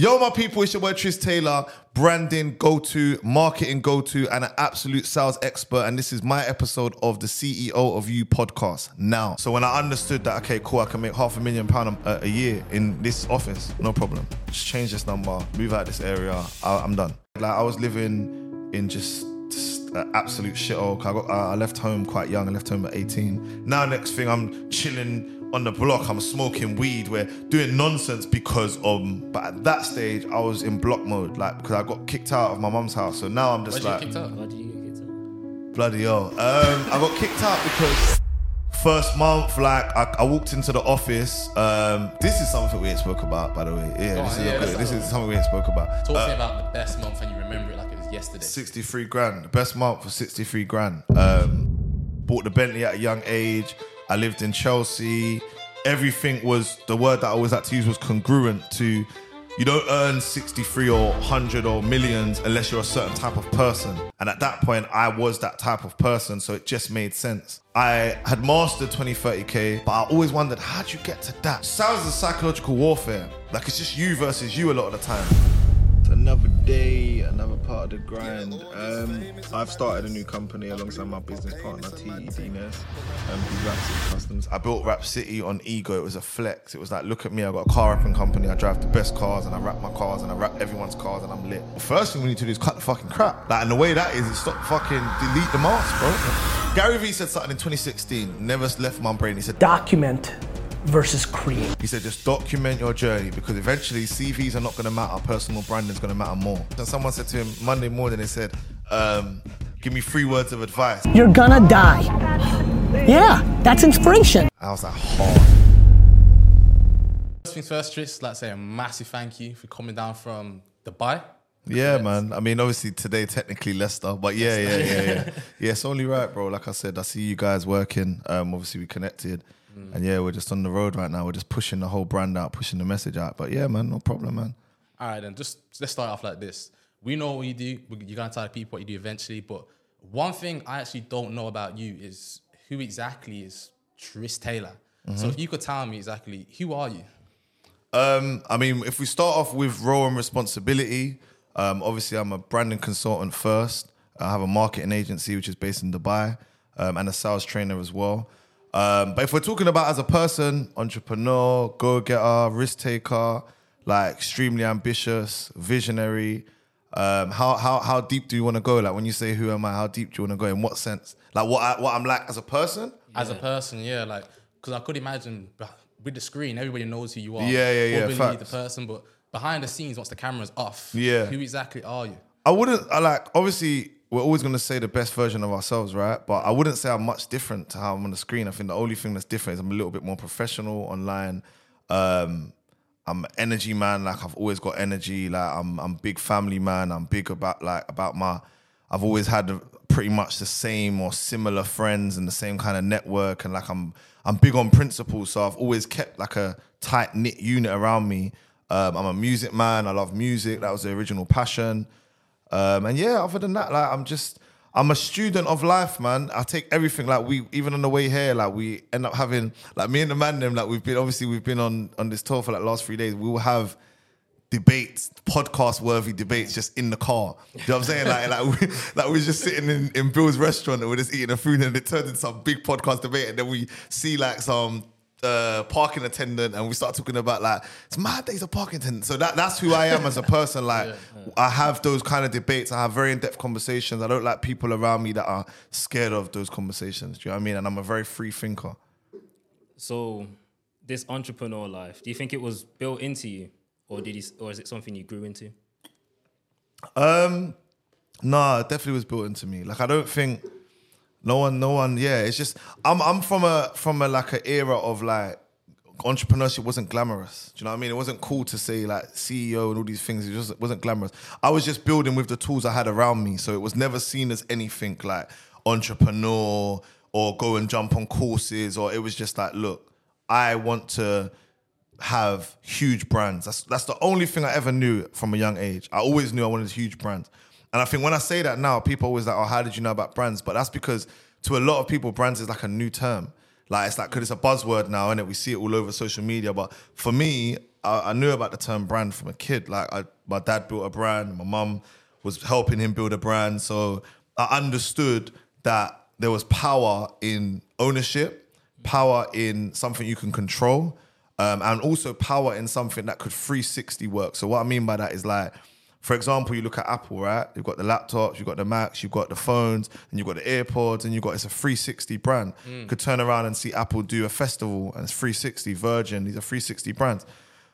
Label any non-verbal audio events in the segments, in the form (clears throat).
Yo, my people, it's your boy Trist Taylor, branding go to, marketing go to, and an absolute sales expert. And this is my episode of the CEO of You podcast now. So, when I understood that, okay, cool, I can make half a million pound a, a year in this office, no problem. Just change this number, move out this area, I, I'm done. Like, I was living in just just absolute shithole. I got I left home quite young. I left home at 18. Now next thing I'm chilling on the block. I'm smoking weed. We're doing nonsense because um. But at that stage I was in block mode, like because I got kicked out of my mum's house. So now I'm just Why'd you like get kicked out? Why did you get kicked out? bloody hell. Um, I got kicked out because. First month, like I, I walked into the office. Um, this is something we ain't spoke about, by the way. Yeah, Go this, is, yeah, okay. let's this is something we ain't spoke about. Talk Uh, me about the best month and you remember it like it was yesterday. 63 grand. The best month was 63 grand. Um, bought the Bentley at a young age. I lived in Chelsea. Everything was, the word that I always had to use was congruent to, you don't earn 63 or 100 or millions unless you're a certain type of person. And at that point, I was that type of person. So it just made sense. I had mastered 20, 30K, but I always wondered, how'd you get to that? Sounds like psychological warfare. Like it's just you versus you a lot of the time another day, another part of the grind. Um, I've started a new company alongside my business partner TED Ness, um, Wrap City Customs. I built Wrap City on ego. It was a flex. It was like, look at me, I've got a car wrapping company. I drive the best cars and I wrap my cars and I wrap everyone's cars and I'm lit. The first thing we need to do is cut the fucking crap. Like, and the way that is, is stop fucking delete the mask, bro. Gary Vee said something in 2016. Never left my brain. He said, document versus create. he said, just document your journey because eventually CVs are not going to matter. Personal branding is going to matter more. And someone said to him Monday morning, they said, um, give me three words of advice. You're gonna die. Yeah, that's inspiration. I was like, hard. First things first, Trist, like say a massive thank you for coming down from Dubai. Yeah, man. I mean, obviously today technically Leicester, but yeah, yeah, yeah, yeah. (laughs) yeah, it's only right, bro. Like I said, I see you guys working. Um, obviously we connected, and yeah, we're just on the road right now. We're just pushing the whole brand out, pushing the message out. But yeah, man, no problem, man. All right, then just let's start off like this. We know what you do. You're gonna tell the people what you do eventually. But one thing I actually don't know about you is who exactly is Trist Taylor. So if you could tell me exactly who are you? Um, I mean, if we start off with role and responsibility, um, obviously I'm a branding consultant first. I have a marketing agency which is based in Dubai, um, and a sales trainer as well. Um, but if we're talking about as a person, entrepreneur, go-getter, risk taker, like extremely ambitious, visionary. Um, how how how deep do you want to go? Like when you say who am I? How deep do you want to go? In what sense? Like what I, what I'm like as a person? As a person, yeah, like because I could imagine with the screen, everybody knows who you are. Yeah, yeah, yeah, Probably facts. the person, but behind the scenes, once the camera's off, Yeah. who exactly are you? I wouldn't. I like obviously we're always going to say the best version of ourselves, right? But I wouldn't say I'm much different to how I'm on the screen. I think the only thing that's different is I'm a little bit more professional online. Um, I'm energy man. Like I've always got energy. Like I'm I'm big family man. I'm big about like about my. I've always had pretty much the same or similar friends and the same kind of network. And like I'm I'm big on principles. So I've always kept like a tight knit unit around me. Um, I'm a music man. I love music. That was the original passion. Um, and yeah, other than that, like I'm just I'm a student of life, man. I take everything like we even on the way here, like we end up having like me and the man them, like we've been obviously we've been on on this tour for like last three days. We will have debates, podcast worthy debates just in the car. You know what I'm saying? Like like we (laughs) like we're just sitting in, in Bill's restaurant and we're just eating a food and it turns into some big podcast debate and then we see like some uh, parking attendant and we start talking about like it's mad days of parking attendant. So that that's who I am as a person. Like (laughs) I have those kind of debates. I have very in-depth conversations. I don't like people around me that are scared of those conversations. Do you know what I mean? And I'm a very free thinker. So, this entrepreneur life, do you think it was built into you, or did you, or is it something you grew into? Um, nah, it definitely was built into me. Like I don't think no one, no one. Yeah, it's just I'm I'm from a from a like an era of like entrepreneurship wasn't glamorous. Do you know what I mean? It wasn't cool to say like CEO and all these things. It just wasn't glamorous. I was just building with the tools I had around me, so it was never seen as anything like entrepreneur or go and jump on courses. Or it was just like, look, I want to have huge brands. That's that's the only thing I ever knew from a young age. I always knew I wanted huge brands. And I think when I say that now, people always like, oh, how did you know about brands? But that's because to a lot of people, brands is like a new term. Like it's like, cause it's a buzzword now, and we see it all over social media. But for me, I, I knew about the term brand from a kid. Like I, my dad built a brand, my mum was helping him build a brand, so I understood that there was power in ownership, power in something you can control, um, and also power in something that could 360 work. So what I mean by that is like, for example, you look at Apple, right? You've got the laptops, you've got the Macs, you've got the phones, and you've got the AirPods, and you've got it's a 360 brand. You could turn around and see Apple do a festival, and it's 360. Virgin, these are 360 brands.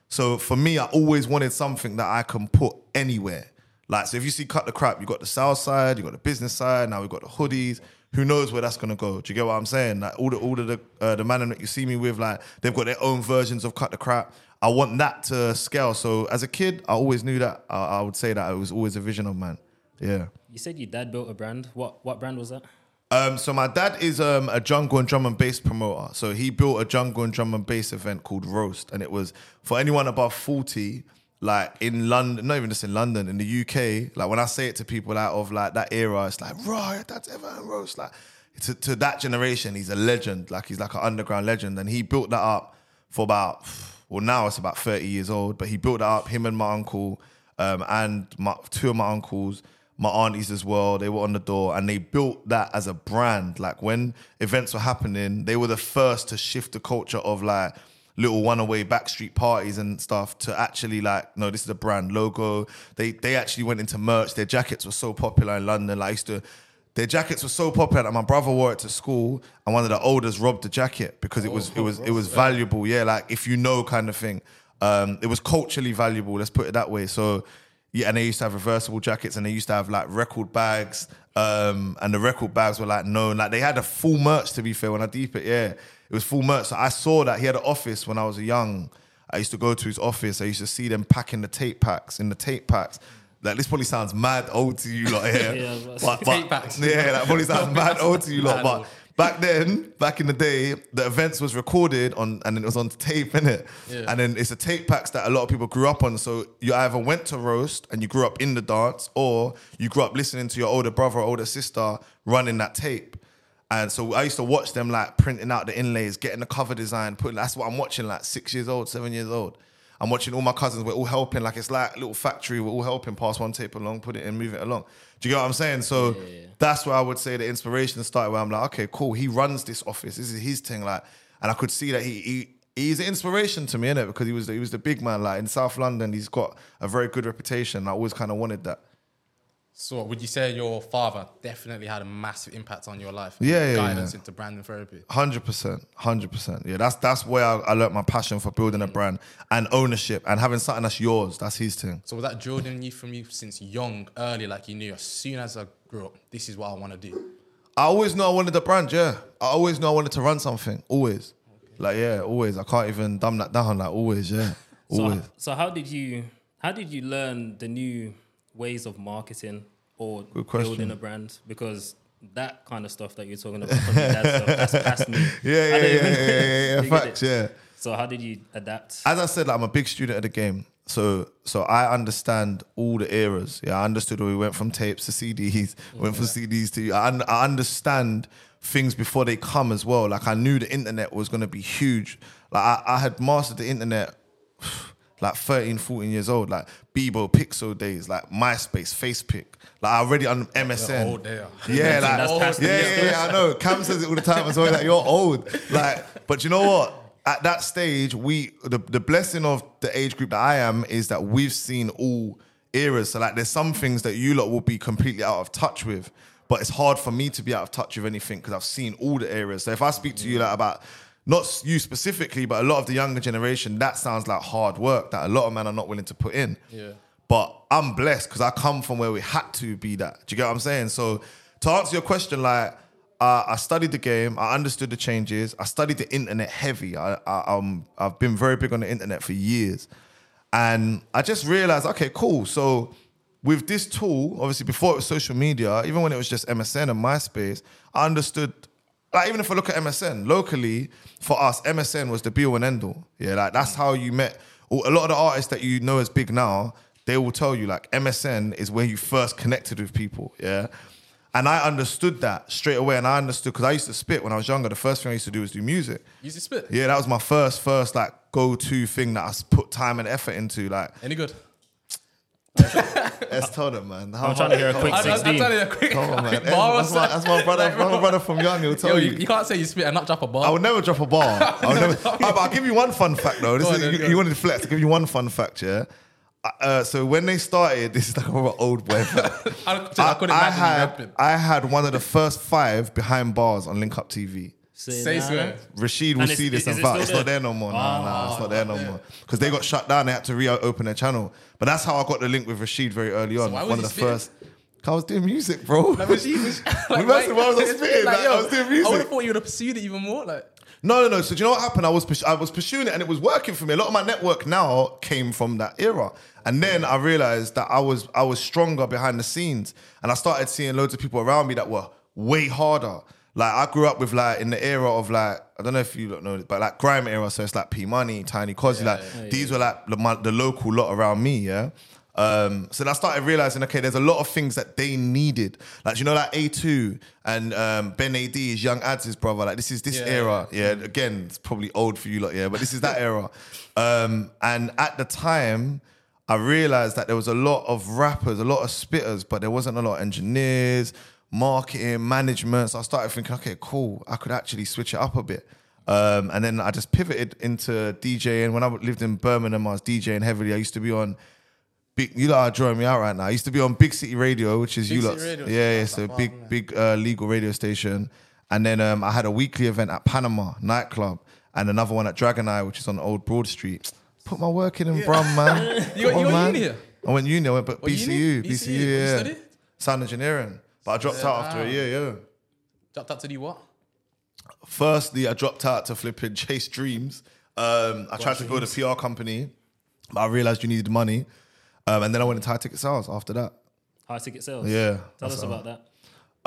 So for me, I always wanted something that I can put anywhere. Like, so if you see Cut the Crap, you got the sales side, you got the business side, now we've got the hoodies. Who knows where that's gonna go? Do you get what I'm saying? Like all the all of the uh, the man that you see me with, like they've got their own versions of Cut the Crap. I want that to scale. So as a kid, I always knew that. I, I would say that it was always a vision of mine. Yeah. You said your dad built a brand. What what brand was that? Um, so my dad is um, a jungle and drum and bass promoter. So he built a jungle and drum and bass event called Roast, and it was for anyone above forty, like in London, not even just in London, in the UK. Like when I say it to people out of like that era, it's like, right, that's ever and Roast. Like to, to that generation, he's a legend. Like he's like an underground legend, and he built that up for about well now it's about thirty years old, but he built up. Him and my uncle, um, and my, two of my uncles my aunties as well. They were on the door and they built that as a brand. Like when events were happening, they were the first to shift the culture of like little one away backstreet parties and stuff to actually like, no, this is a brand logo. They they actually went into merch. Their jackets were so popular in London. Like I used to their jackets were so popular that my brother wore it to school and one of the oldest robbed the jacket because it was it was it was valuable. Yeah, like if you know kind of thing. Um, it was culturally valuable, let's put it that way. So yeah, and they used to have reversible jackets and they used to have like record bags. Um, and the record bags were like known. Like they had a full merch to be fair when I deep it, yeah. It was full merch. So I saw that he had an office when I was young. I used to go to his office. I used to see them packing the tape packs in the tape packs. Like this probably sounds mad old to you lot here. (laughs) Yeah, I was about to but, but- Yeah, that probably sounds (laughs) mad old to you lot. But back then, back in the day, the events was recorded on and it was on tape, innit? Yeah. And then it's the tape packs that a lot of people grew up on. So you either went to roast and you grew up in the dance, or you grew up listening to your older brother or older sister running that tape. And so I used to watch them like printing out the inlays, getting the cover design, putting that's what I'm watching, like six years old, seven years old. I'm watching all my cousins, we're all helping, like it's like a little factory, we're all helping pass one tape along, put it in, move it along. Do you get what I'm saying? So that's where I would say the inspiration started where I'm like, okay, cool, he runs this office. This is his thing. Like, and I could see that he he he's an inspiration to me, innit? Because he was the, he was the big man. Like in South London, he's got a very good reputation. I always kind of wanted that. So would you say your father definitely had a massive impact on your life? Yeah, yeah, Guidance yeah. into branding therapy. Hundred percent, hundred percent. Yeah, that's that's where I, I learnt my passion for building a brand and ownership and having something that's yours. That's his thing. So was that drilled in you from you since young, early, like you knew as soon as I grew up, this is what I want to do. I always knew I wanted a brand. Yeah, I always knew I wanted to run something. Always, like yeah, always. I can't even dumb that down. Like always, yeah, So, always. so how did you how did you learn the new ways of marketing or building a brand? Because that kind of stuff that you're talking about that's past me. (laughs) Yeah, yeah, yeah, yeah, (laughs) yeah, Facts, yeah. So how did you adapt? as I said, like, I'm a big student of the game. So so I understand all the eras. Yeah, I understood where we went from tapes to CDs, (laughs) went from CDs to I, I understand things before they come as well. Like I knew the internet was gonna be huge. Like I, I had mastered the internet (sighs) like 13, 14 years old, like Bebo, Piczo days, like MySpace, FacePick. Like I already on MSN. old they are. Yeah, like That's past yeah, yeah, yeah, I know. Cam says it all the time as well. Like you're old. Like, but you know what? At that stage, we the, the blessing of the age group that I am is that we've seen all eras. So like, there's some things that you lot will be completely out of touch with, but it's hard for me to be out of touch with anything because I've seen all the eras. So if I speak to you like about not you specifically, but a lot of the younger generation, that sounds like hard work that a lot of men are not willing to put in. Yeah. But I'm blessed because I come from where we had to be that. Do you get what I'm saying? So to answer your question, like uh, I studied the game, I understood the changes, I studied the internet heavy. I, I um I've been very big on the internet for years, and I just realized, okay, cool. So with this tool, obviously before it was social media, even when it was just MSN and MySpace, I understood. Like even if I look at MSN locally, for us, MSN was the be all and end all. Yeah, like that's how you met. A lot of the artists that you know as big now, they will tell you like MSN is where you first connected with people. Yeah, And I understood that straight away. And I understood because I used to spit when I was younger. The first thing I used to do was do music. You used to spit. Yeah, that was my first, first like go-to thing that I put time and effort into. Like, Any good? Let's tell them, man. How I'm trying to hear a hard- quick I, I, I'm 16. telling you a quick, Come on, man. That's, (laughs) bar that's, my, that's my (laughs) brother. Like, that's my brother from young. He'll tell Yo, you. you, you can't say you spit and not drop a bar. I would never drop a bar. (laughs) I would never, Ah, but I'll give you one fun fact though. This Go is, on then, you, go you on. wanted to flex. I'll give you one fun fact, yeah. Uh, so when they started, this is like a proper old boy. I, I, I, I had rapping. I had one of the first five behind bars on Link Up TV. Say so. Rashid will And is- see this is and it vouch. still It's not there no more. Nah, nah, it's not there no ah. more. Because they got shut down. They had to reopen their channel. But that's how I got the link with Rashid very early on. why was one he of the spitting? first. I was doing music, bro. Like, was he, was, (laughs) like, man said, why was I it's spitting? Like, yo, I was doing I would have thought you would have pursued it even more. Like, No, no, no. So do you know what happened? I was purs- I was pursuing it and it was working for me. A lot of my network now came from that era. And then I realized that I was I was stronger behind the scenes. And I started seeing loads of people around me that were way harder. Like I grew up with like in the era of like I don't know if you don't know, it but like grime era. So it's like P Money, Tiny Cosy. like these were like the, my, the local lot around me. Yeah. Um, so then I started realizing, okay, there's a lot of things that they needed. Like, you know, like A2 and um, Ben AD is Young Ads' brother. Like, this is this Yeah, era. Yeah. Again, it's probably old for you lot, yeah, but this is that era. (laughs) Um, and at the time, I realized that there was a lot of rappers, a lot of spitters, but there wasn't a lot of engineers, marketing, management. So I started thinking, okay, cool, I could actually switch it up a bit. Um, and then I just pivoted into DJing. When I lived in Birmingham, I was DJing heavily. I used to be on big. You lot are drawing me out right now. I used to be on Big City Radio, which is Big you lot. Yeah, yeah. So big, big uh, legal radio station. And then um, I had a weekly event at Panama nightclub, and another one at Dragon Eye, which is on Old Broad Street. Put my work in, in Brum, man. (laughs) You you on, man. uni here? I went uni. I went, but BCU? BCU, BCU? Yeah. Sound engineering. But I dropped out after a year. Yeah. dropped out to do what? Firstly, I dropped out to flipping (laughs) chase dreams. Um, I tried to build a PR company, but I realized you needed money. Um, and then I went into high ticket sales after that. High ticket sales. Yeah, Tell that's us about that.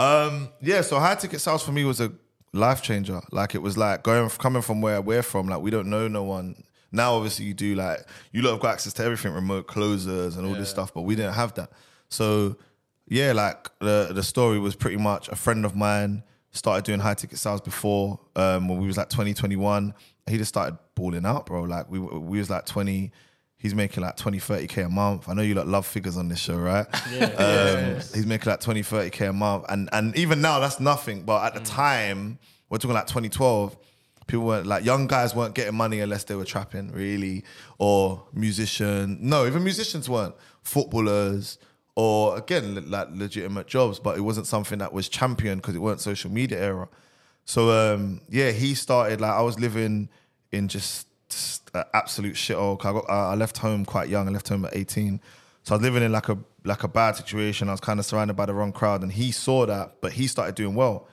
Um, yeah, so high ticket sales for me was a life changer. Like it was like going coming from where we're from. Like we don't know no one. Now obviously you do. Like you lot have got access to everything, remote closers and all this stuff, but we didn't have that. So yeah, like the the story was pretty much a friend of mine started doing high ticket sales before um, when we was like 20, He just started balling out, bro. Like we we was like 20. He's making like 20, 30k a month. I know you lot love figures on this show, right? (laughs) Um, he's making like 20, 30k a month. And and even now, that's nothing. But at the time, we're talking like 2012, people weren't like young guys weren't getting money unless they were trapping, really, or musician. No, even musicians weren't. Footballers, or again, like legitimate jobs, but it wasn't something that was championed because it weren't social media era. So um, yeah, he started like I was living in just, just a absolute shithole. I got I I left home quite young. I left home at eighteen, so I was living in like a like a bad situation. I was kind of surrounded by the wrong crowd, and he saw that, but he started doing well.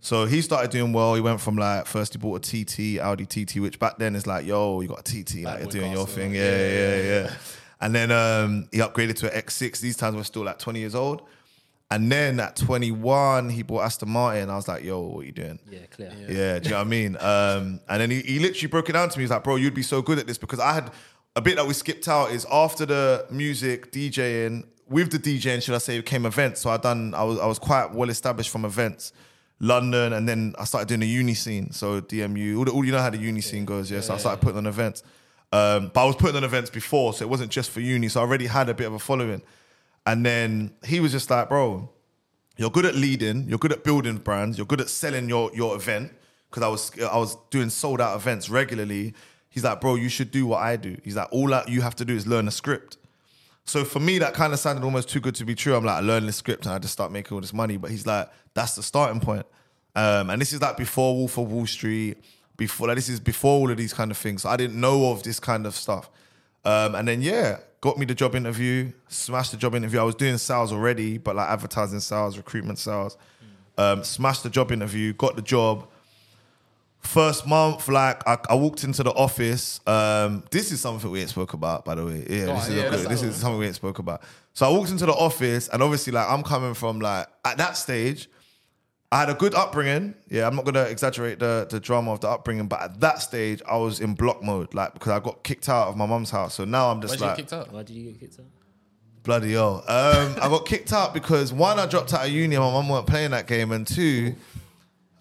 So he started doing well. He went from like first he bought a TT, Audi TT, which back then is like, yo, you got a TT, like you're doing your thing, like, yeah, yeah, yeah. And then um, he upgraded to an X6. These times we're still like 20 years old. And then at 21, he bought Aston Martin. I was like, yo, what are you doing? Yeah, clear. Yeah, do you know what I mean? Um, and then he, he literally broke it down to me. He's like, bro, you'd be so good at this because I had a bit that we skipped out is after the music DJing, with the DJing, should I say, came events. So I done, I was, I was quite well established from events. London, and then I started doing the uni scene. So DMU, all, the, all you know how the uni scene goes, yeah. So I started putting on events. Um, but I was putting on events before, so it wasn't just for uni. So I already had a bit of a following. And then he was just like, bro, you're good at leading, you're good at building brands, you're good at selling your your event. Because I was I was doing sold out events regularly. He's like, bro, you should do what I do. He's like, all that you have to do is learn a script. So for me, that kind of sounded almost too good to be true. I'm like, I learned the script and I just start making all this money. But he's like, that's the starting point. Um, and this is like before Wolf of Wall Street, before like this is before all of these kind of things. I didn't know of this kind of stuff. Um, and then yeah, got me the job interview, smashed the job interview. I was doing sales already, but like advertising sales, recruitment sales. Um, smashed the job interview, got the job. First month, like I, I walked into the office. Um, this is something we ain't spoke about, by the way. Yeah, Go this, is, yeah, let's this is something we ain't spoke about. So I walked into the office, and obviously, like I'm coming from like at that stage, I had a good upbringing. Yeah, I'm not gonna exaggerate the the drama of the upbringing, but at that stage, I was in block mode, like because I got kicked out of my mum's house. So now I'm just Why'd you get like, kicked out? Why did you get kicked out? Bloody hell. Um, I got kicked out because one, I dropped out of uni and my mum weren't playing that game, and two,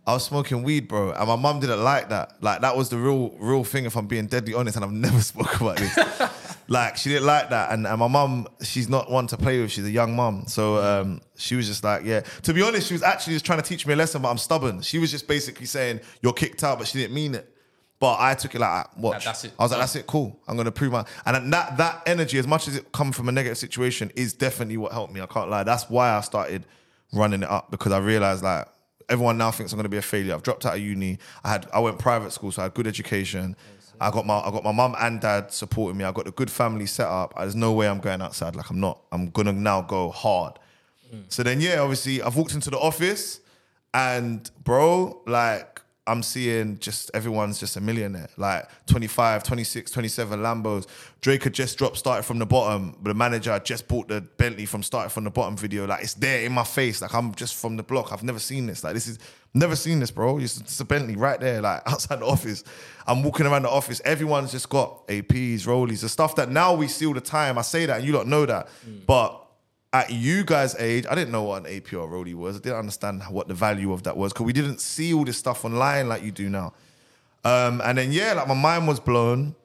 I was smoking weed, bro, and my mum didn't like that. Like that was the real, real thing. If I'm being deadly honest, and I've never (laughs) spoken about this. Like she didn't like that, and, and my mum, she's not one to play with. She's a young mum, so um, she was just like, yeah. To be honest, she was actually just trying to teach me a lesson, but I'm stubborn. She was just basically saying you're kicked out, but she didn't mean it. But I took it like, watch. that's it. I was like, that's it, cool. I'm gonna prove my and that that energy, as much as it come from a negative situation, is definitely what helped me. I can't lie. That's why I started running it up because I realized like everyone now thinks I'm gonna be a failure. I've dropped out of uni. I had I went private school, so I had good education. I got my I got my mum and dad supporting me. I got a good family set up. There's no way I'm going outside. Like I'm not. I'm gonna now go hard. Mm. So then yeah, obviously I've walked into the office and bro, like I'm seeing just everyone's just a millionaire. Like 25, 26, 27 Lambos. Drake had just dropped started from the bottom, but the manager had just bought the Bentley from started from the bottom video. Like it's there in my face. Like I'm just from the block. I've never seen this. Like this is never seen this, bro. It's, it's a Bentley right there, like (laughs) outside the office. I'm walking around the office. Everyone's just got APs, rollies, the stuff that now we see all the time. I say that and you don't know that. Mm. But at you guys' age, I didn't know what an APR roadie was. I didn't understand what the value of that was because we didn't see all this stuff online like you do now. Um, and then yeah, like my mind was blown.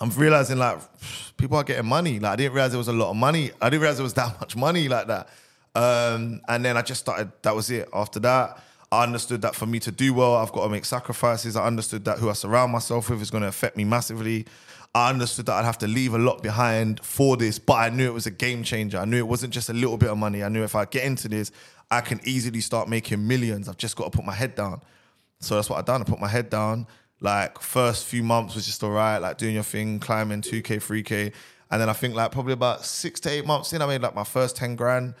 I'm realizing like (sighs) people are getting money. Like I didn't realize there was a lot of money. I didn't realize there was (laughs) that much money like that. Um, and then I just started. That was it. After that, I understood that for me to do well, I've got to make sacrifices. I understood that who I surround myself with is going to affect me massively. I understood that I'd have to leave a lot behind for this, but I knew it was a game changer. I knew it wasn't just a little bit of money. I knew if I get into this, I can easily start making millions. I've just got to put my head down. So that's what I done. I put my head down. Like first few months was just all right, like doing your thing, climbing 2K, 3K. And then I think like probably about six to eight months in, I made like my first 10 grand,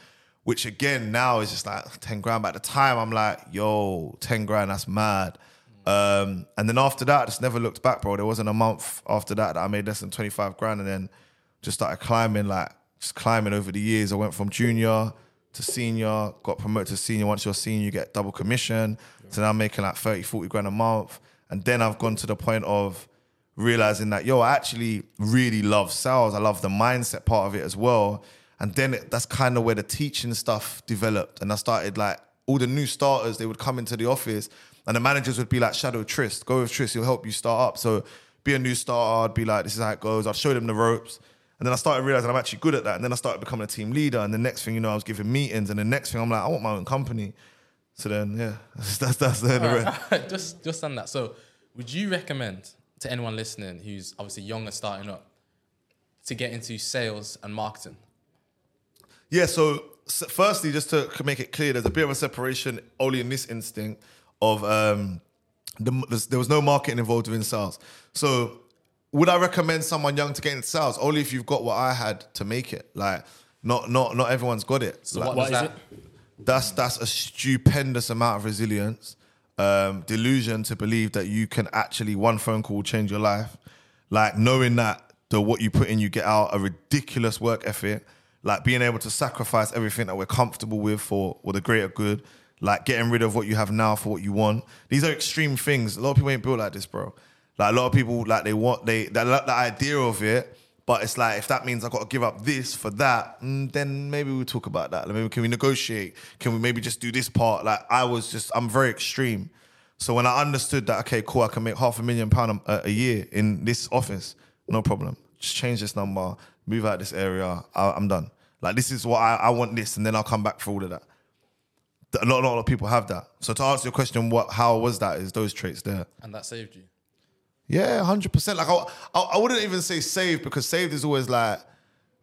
which again now is just like 10 grand. But at the time, I'm like, yo, 10 grand, that's mad. Um, and then after that, I just never looked back, bro. There wasn't a month after that that I made less than 25 grand and then just started climbing, like just climbing over the years. I went from junior to senior, got promoted to senior. Once you're senior, you get double commission. So now I'm making like 30, 40 grand a month. And then I've gone to the point of realizing that, yo, I actually really love sales. I love the mindset part of it as well. And then it, that's kind of where the teaching stuff developed. And I started like all the new starters, they would come into the office and the managers would be like, Shadow Trist, go with Trist, he'll help you start up. So be a new starter, I'd be like, this is how it goes. I'd show them the ropes. And then I started realizing I'm actually good at that. And then I started becoming a team leader. And the next thing you know, I was giving meetings. And the next thing I'm like, I want my own company. So then, yeah, (laughs) that's that's, the, rest. (laughs) just just on that. So, would you recommend to anyone listening who's obviously young and starting up to get into sales and marketing? Yeah, so s- firstly, just to make it clear, there's a bit of a separation only in this instinct of um, the, there was no marketing involved within sales. So would I recommend someone young to get into sales? Only if you've got what I had to make it. Like, not not not everyone's got it. So Like, what, what does is that? that's that's a stupendous amount of resilience, um, delusion to believe that you can actually one phone call change your life, like knowing that the what you put in you get out, a ridiculous work ethic, like being able to sacrifice everything that we're comfortable with for for the greater good, like getting rid of what you have now for what you want. These are extreme things. A lot of people ain't built like this, bro. Like a lot of people, like they want they like the idea of it. But it's like if that means I've got to give up this for that, mm, then maybe we'll talk about that. Like, maybe can we negotiate? Can we maybe just do this part? Like I was just, I'm very extreme. So when I understood that, okay, cool, I can make half a million pound a, a year in this office, no problem. Just change this number, move out this area. I, I'm done. Like this is what I, I want this, and then I'll come back for all of that. A lot, a lot of people have that. So to answer your question, what, how was that? Is those traits there? And that saved you. Yeah, hundred percent. Like I, I, I wouldn't even say saved because saved is always like,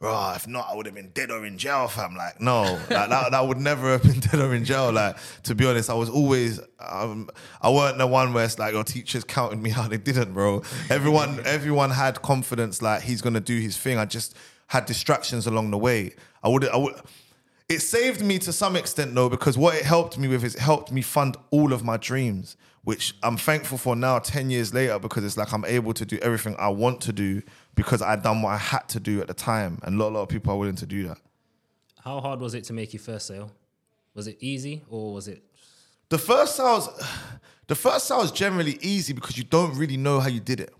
oh, if not, I would have been dead or in jail, fam. Like, no, like that, that would never have been (laughs) dead or in jail. Like, to be honest, I was always, um, I weren't the one where it's like your teachers counted me (laughs) out. They didn't, bro. Everyone, everyone had confidence. Like he's gonna do his thing. I just had distractions along the way. I would, I would. It saved me to some extent though, because what it helped me with is it helped me fund all of my dreams, which I'm thankful for now, 10 years later, because it's like I'm able to do everything I want to do because I'd done what I had to do at the time. And a lot, a lot of people are willing to do that. How hard was it to make your first sale? Was it easy or was it? The first sales, (sighs) the first sale is generally easy because you don't really know how you did it.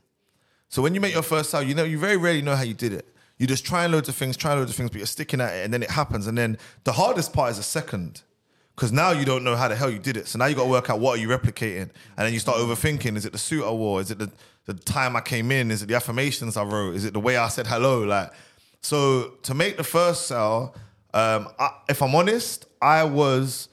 So when you make your first sale, you know you very rarely know how you did it. you're just trying loads of things, trying loads of things, but you're sticking at it, and then it happens. And then the hardest part is the second. Because now you don't know how the hell you did it. So now you got to work out what are you replicating. And then you start overthinking. Is it the suit I wore? Is it the, the time I came in? Is it the affirmations I wrote? Is it the way I said hello? Like, so to make the first sell, um, I, if I'm honest, I was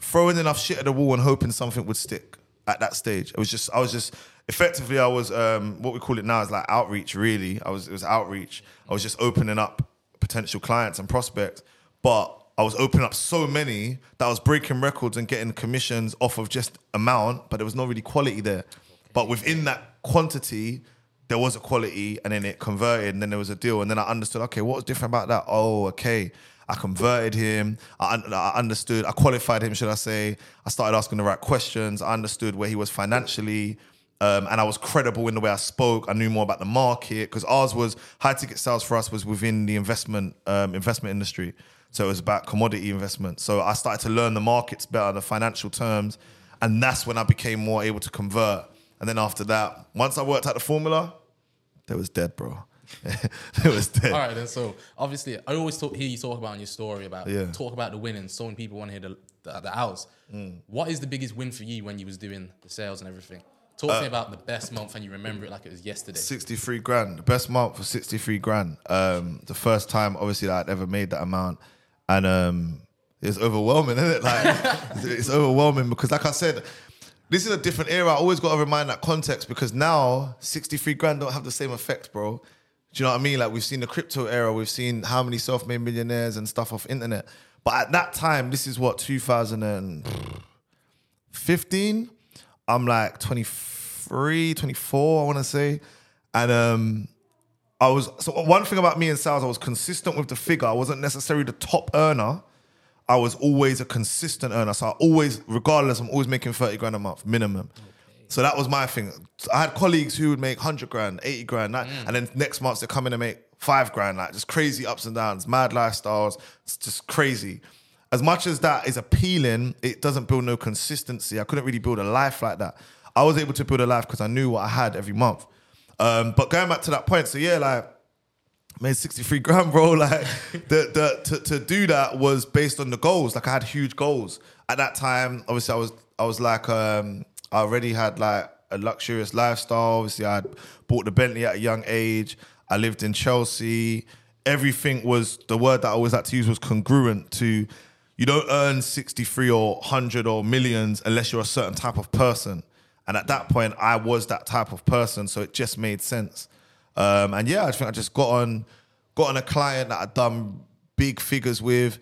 throwing enough shit at the wall and hoping something would stick at that stage. It was just, I was just, effectively, I was, um, what we call it now is like outreach, really. I was, it was outreach. I was just opening up potential clients and prospects. But I was opening up so many that I was breaking records and getting commissions off of just amount, but there was no really quality there. But within that quantity, there was a quality, and then it converted, and then there was a deal, and then I understood. Okay, what was different about that? Oh, okay. I converted him. I, I understood. I qualified him, should I say? I started asking the right questions. I understood where he was financially. Um, and I was credible in the way I spoke. I knew more about the market because ours was high ticket sales for us was within the investment um, investment industry. So it was about commodity investment. So I started to learn the markets better, the financial terms, and that's when I became more able to convert. And then after that, once I worked out the formula, they was dead, bro. (laughs) it was dead. All right, then. So obviously, I always talk, hear you talk about in your story about Yeah. talk about the win, and so many people want to hear the the, the outs. Mm. What is the biggest win for you when you was doing the sales and everything? Talk Uh, to me about the best month and you remember it like it was yesterday. 63 grand. The best month was 63 grand. Um, the first time, obviously, that I'd ever made that amount. And um, it was overwhelming, isn't it? Like, it's, (laughs) it's overwhelming because, like I said, this is a different era. I always got to remind that context because now 63 grand don't have the same effect, bro. Do you know what I mean? Like, we've seen the crypto era, we've seen how many self made millionaires and stuff off internet. But at that time, this is what, 2015? I'm like 23, 24, I want to say. And um, I was so one thing about me and sales, I was consistent with the figure. I wasn't necessarily the top earner. I was always a consistent earner. So I always, regardless, I'm always making 30 grand a month minimum. So that was my thing. I had colleagues who would make 100 grand, 80 grand, that- and then next month they come in and make five grand, like just crazy ups and downs, mad lifestyles. It's just crazy. As much as that is appealing, it doesn't build no consistency. I couldn't really build a life like that. I was able to build a life because I knew what I had every month. Um, but going back to that point, so yeah, like made 63 grand, bro. (laughs) Like the, the to, to do that was based on the goals. Like I had huge goals. At that time, obviously I was I was like um I already had like a luxurious lifestyle. Obviously, I had bought the Bentley at a young age. I lived in Chelsea. Everything was the word that I always had to use was congruent to you don't earn 63 or 100 or millions unless you're a certain type of person. And at that point, I was that type of person, so it just made sense. Um, and yeah, I think I just got on, got on a client that I'd done big figures with.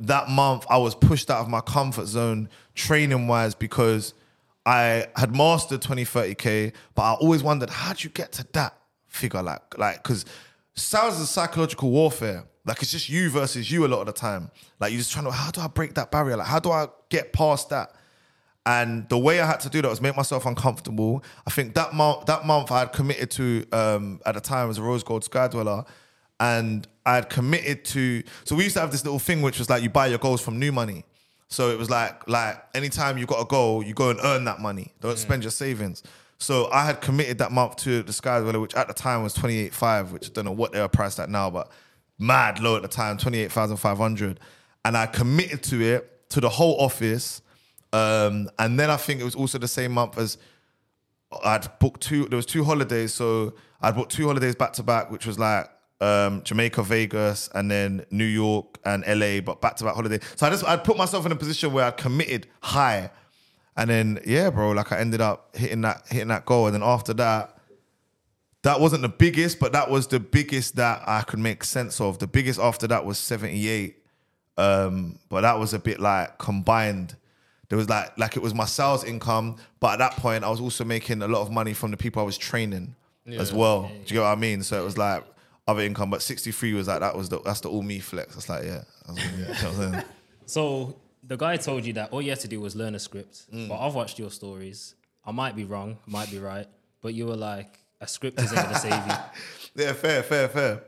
That month, I was pushed out of my comfort zone training wise because I had mastered 20, 30k, but I always wondered how'd you get to that figure? Like, like because sales is psychological warfare. Like it's just you versus you a lot of the time. Like you're just trying to, how do I break that barrier? Like how do I get past that? And the way I had to do that was make myself uncomfortable. I think that month, that month I had committed to um, at the time as a Rose Gold Sky Dweller, and I had committed to. So we used to have this little thing which was like you buy your goals from new money. So it was like like anytime you got a goal, you go and earn that money. Don't spend your savings. So I had committed that month to the Sky Dweller, which at the time was twenty eight five, which I don't know what they are priced at now, but mad low at the time, twenty eight thousand five hundred, and I committed to it to the whole office. Um, and then I think it was also the same month as I'd booked two. There was two holidays, so I'd booked two holidays back to back, which was like um, Jamaica, Vegas, and then New York and LA, but back to back holiday. So I just I'd put myself in a position where I'd committed high, and then yeah, bro, like I ended up hitting that hitting that goal, and then after that. That wasn't the biggest, but that was the biggest that I could make sense of. The biggest after that was 78. Um, but that was a bit like combined. There was like like it was my sales income, but at that point I was also making a lot of money from the people I was training as well. Do you get what I mean? So it was like other income, but 63 was like that was the that's the all me flex. It's like yeah, that's what, yeah. you know what I'm saying? (laughs) So the guy told you that all you had to do was learn a script. Mm. But I've watched your stories. I might be wrong, might be right, but you were like, a script isn't gonna save you. (laughs) yeah, fair, fair, fair.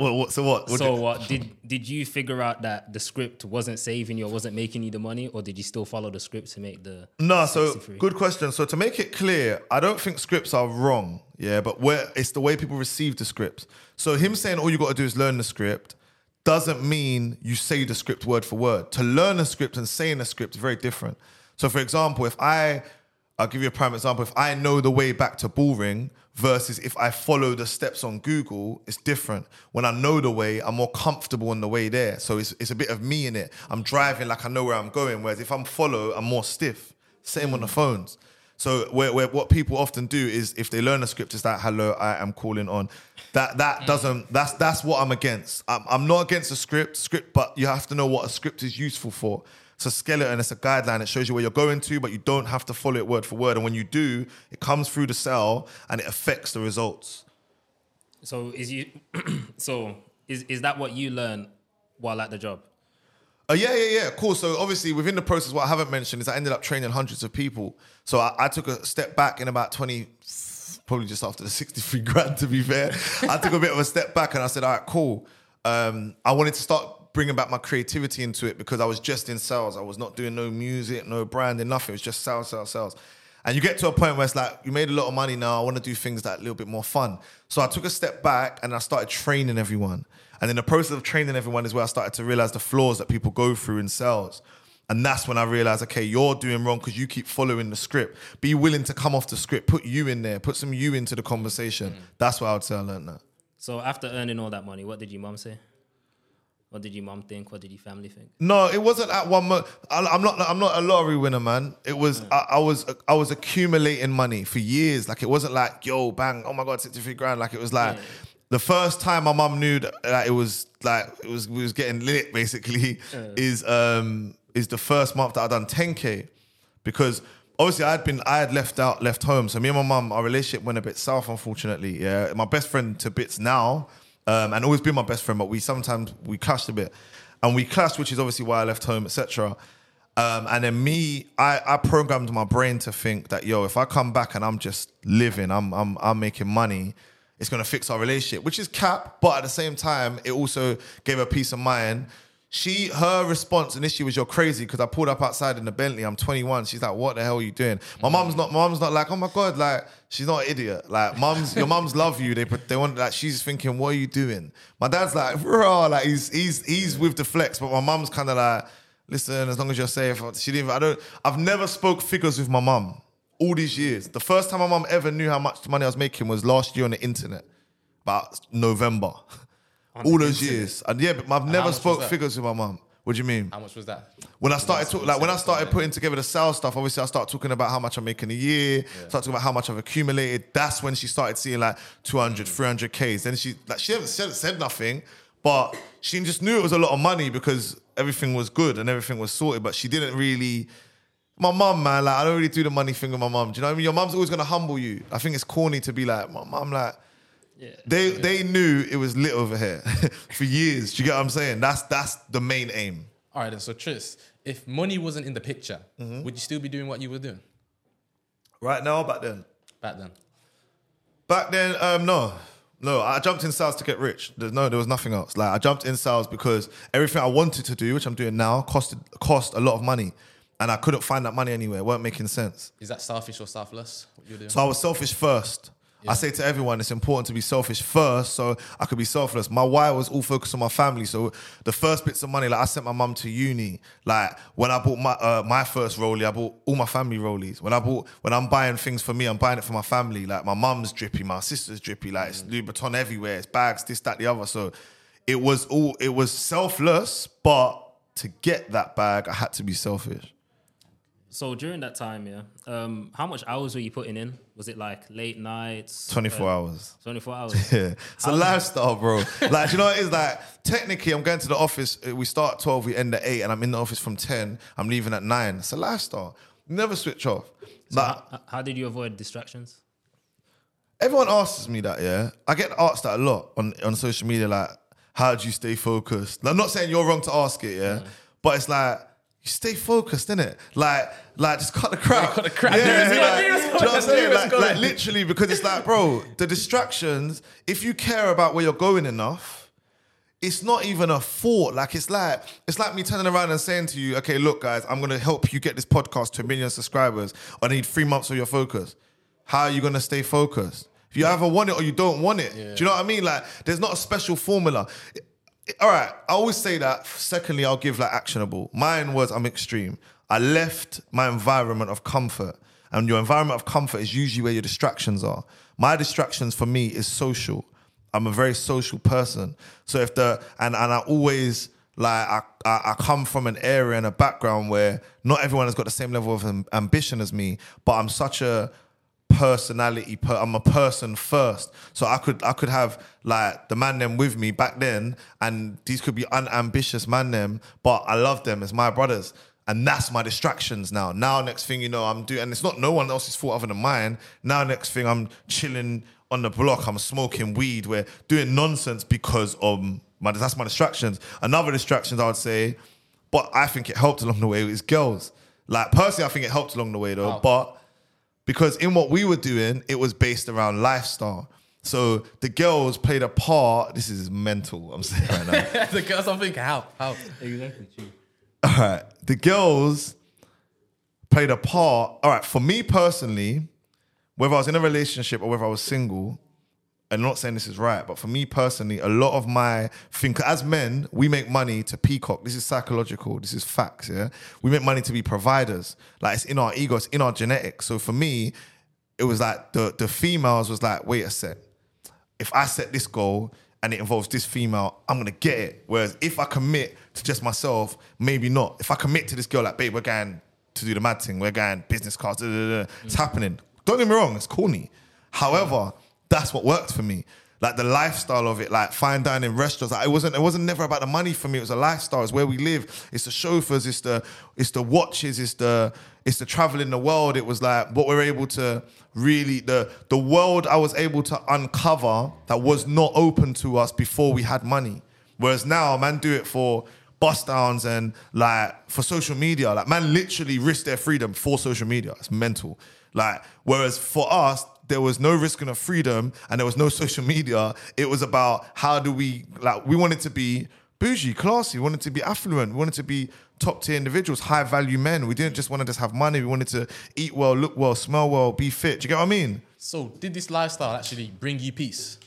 What, what, so what? what So did- what did did you figure out that the script wasn't saving you or wasn't making you the money, or did you still follow the script to make the? No, so 63? good question. So to make it clear, I don't think scripts are wrong. Yeah, but where it's the way people receive the scripts. So him saying all you got to do is learn the script doesn't mean you say the script word for word. To learn a script and saying a script is very different. So for example, if I I'll give you a prime example. If I know the way back to Bullring versus if I follow the steps on Google, it's different. When I know the way, I'm more comfortable on the way there. So it's, it's a bit of me in it. I'm driving like I know where I'm going. Whereas if I'm follow, I'm more stiff. Same on the phones. So where, where what people often do is if they learn a script, it's like, hello, I am calling on. That that mm. doesn't that's that's what I'm against. I'm, I'm not against a script, script, but you have to know what a script is useful for. It's a skeleton, it's a guideline. It shows you where you're going to, but you don't have to follow it word for word. And when you do, it comes through the cell and it affects the results. So is you, (clears throat) so is is that what you learn while at the job? Oh yeah, yeah, yeah. Cool. So obviously within the process, what I haven't mentioned is I ended up training hundreds of people. So I, I took a step back in about 20, probably just after the (laughs) 63 grand, to be fair. I took a bit of a step back and I said, all right, cool. Um, I wanted to start bringing back my creativity into it because I was just in sales. I was not doing no music, no branding, nothing. It was just sales, sales, sales. And you get to a point where it's like, you made a lot of money now. I want to do things that are a little bit more fun. So I took a step back and I started training everyone. And in the process of training everyone is where I started to realize the flaws that people go through in sales. And that's when I realized, okay, you're doing wrong because you keep following the script. Be willing to come off the script, put you in there, put some you into the conversation. Mm. That's why I would say I learned that. So after earning all that money, what did your mom say? What did your mom think? What did your family think? No, it wasn't at one moment. I'm not. I'm not a lottery winner, man. It was. I, I was. I was accumulating money for years. Like it wasn't like, yo, bang, oh my god, sixty three grand. Like it was like. The first time my mom knew that, it was like it was we was getting lit basically is um is the first month that I done 10k because obviously I had been I had left out left home so me and my mum our relationship went a bit south unfortunately yeah my best friend to bits now um, and always been my best friend but we sometimes we clashed a bit and we clashed which is obviously why I left home etc um, and then me I, I programmed my brain to think that yo if I come back and I'm just living I'm I'm, I'm making money it's gonna fix our relationship, which is cap, but at the same time, it also gave her peace of mind. She, her response initially was, "You're crazy," because I pulled up outside in the Bentley. I'm 21. She's like, "What the hell are you doing?" My mm. mom's not. My mom's not like, "Oh my god," like she's not an idiot. Like mums, your mums love you. They they want like she's thinking, "What are you doing?" My dad's like, "Bro," like he's he's he's with the flex, but my mom's kind of like, "Listen, as long as you're safe." She didn't. I don't. I've never spoke figures with my mum all these years. The first time my mum ever knew how much money I was making was last year on the internet, about November. (laughs) all those years, and yeah, but I've never much was spoke that? figures with my mum. What do you mean? How much was that? When I started talking, like when I started putting together the sales stuff, obviously I started talking about how much I'm making a year, start talking about how much I've accumulated. That's when she started seeing like 200, mm. 300 Ks. Then she, like, she hasn't said, said nothing, but she just knew it was a lot of money because everything was good and everything was sorted, but she didn't really. My mum, man, like I don't really do the money thing with my mum. Do you know what I mean? Your mum's always gonna humble you. I think it's corny to be like, my mum, like, they they knew it was lit over here (laughs) for years. Do you get what I'm saying? That's that's the main aim. All right, and So Trist, if money wasn't in the picture, Mm-hmm. would you still be doing what you were doing Right now, back then. back then? Back then, um, no. No, I jumped in sales to get rich. There's no, there was nothing else. Like I jumped in sales because everything I wanted to do, which I'm doing now, costed cost a lot of money. And I couldn't find that money anywhere. It weren't making sense. Is that selfish or selfless? What you're doing? So I was selfish first. I say to everyone, it's important to be selfish first so I could be selfless. My why was all focused on my family. So the first bits of money, like I sent my mum to uni. Like when I bought my uh, my first rollie, I bought all my family rollies. When I bought when I'm buying things for me, I'm buying it for my family. Like my mum's drippy, my sister's drippy. Like it's Louis Vuitton everywhere. It's bags, this, that, the other. So it was all it was selfless, but to get that bag, I had to be selfish. So during that time, yeah, um, how much hours were you putting in? Was it like late nights? 24 uh, hours. 24 (laughs) hours. Yeah, it's a lifestyle, bro. (laughs) like, you know what it is? Like, technically, I'm going to the office. uh, We start at 12, we end at 8, and I'm in the office from 10. I'm leaving at 9. It's a lifestyle. Never switch off. So Like, how, how did you avoid distractions? everyone asks me that, yeah. I get asked that a lot on, on social media, like, how do you stay focused? I'm not saying you're wrong to ask it, yeah, but it's like, you stay focused, innit? Like, like just cut the crap. cut the crap. Yeah, knew like, going, I knew it was do you know what I'm going, I knew saying? Like, like literally, because it's like, bro, the distractions. If you care about where you're going enough, it's not even a thought. Like it's like it's like me turning around and saying to you, okay, look, guys, I'm gonna help you get this podcast to a million subscribers. I need three months of your focus. How are you gonna stay focused? If you either want it or you don't want it. Do you know what I mean? Like there's not a special formula. All right, I always say that. Secondly, I'll give like actionable. Mine was I'm extreme. I left my environment of comfort, and your environment of comfort is usually where your distractions are. My distractions for me is social. I'm a very social person. So if the and and I always like I, I come from an area and a background where not everyone has got the same level of am- ambition as me, but I'm such a personality per I'm a person first. So I could I could have like the man them with me back then and these could be unambitious man them, but I love them as my brothers. And that's my distractions now. Now next thing you know, I'm doing and it's not no one else's fault other than mine. Now next thing I'm chilling on the block, I'm smoking weed, we're doing nonsense because of my that's my distractions. Another distractions I would say, but I think it helped along the way is girls. Like personally, I think it helped along the way though. But because in what we were doing, it was based around lifestyle. So the girls played a part. This is mental. I'm saying right now. (laughs) the girls, I'm thinking, how? How? Exactly. True. All right, the girls played a part. All right, for me personally, whether I was in a relationship or whether I was single, and I'm not saying this is right, but for me personally, a lot of my think as men, we make money to peacock. This is psychological. This is facts. Yeah, we make money to be providers. Like it's in our ego, it's in our genetics. So for me, it was like the the females was like, wait a sec. If I set this goal and it involves this female, I'm gonna get it. Whereas if I commit to just myself, maybe not. If I commit to this girl, like, babe, we're going to do the mad thing, we're going business cards, da, da, da, it's happening. Don't get me wrong, it's corny. However, that's what worked for me. Like the lifestyle of it, like fine dining restaurants. Like it wasn't. It wasn't never about the money for me. It was a lifestyle. It's where we live. It's the chauffeurs. It's the. It's the watches. It's the. It's the travel in the world. It was like what we're able to really the the world I was able to uncover that was not open to us before we had money. Whereas now, man, do it for bust downs and like for social media. Like man, literally risk their freedom for social media. It's mental. Like whereas for us, there was no risking of freedom and there was no social media. It was about how do we like we wanted to be bougie, classy, we wanted to be affluent, we wanted to be top tier individuals, high value men. We didn't just want to just have money, we wanted to eat well, look well, smell well, be fit. Do you get what I mean? So, did this lifestyle actually bring you peace?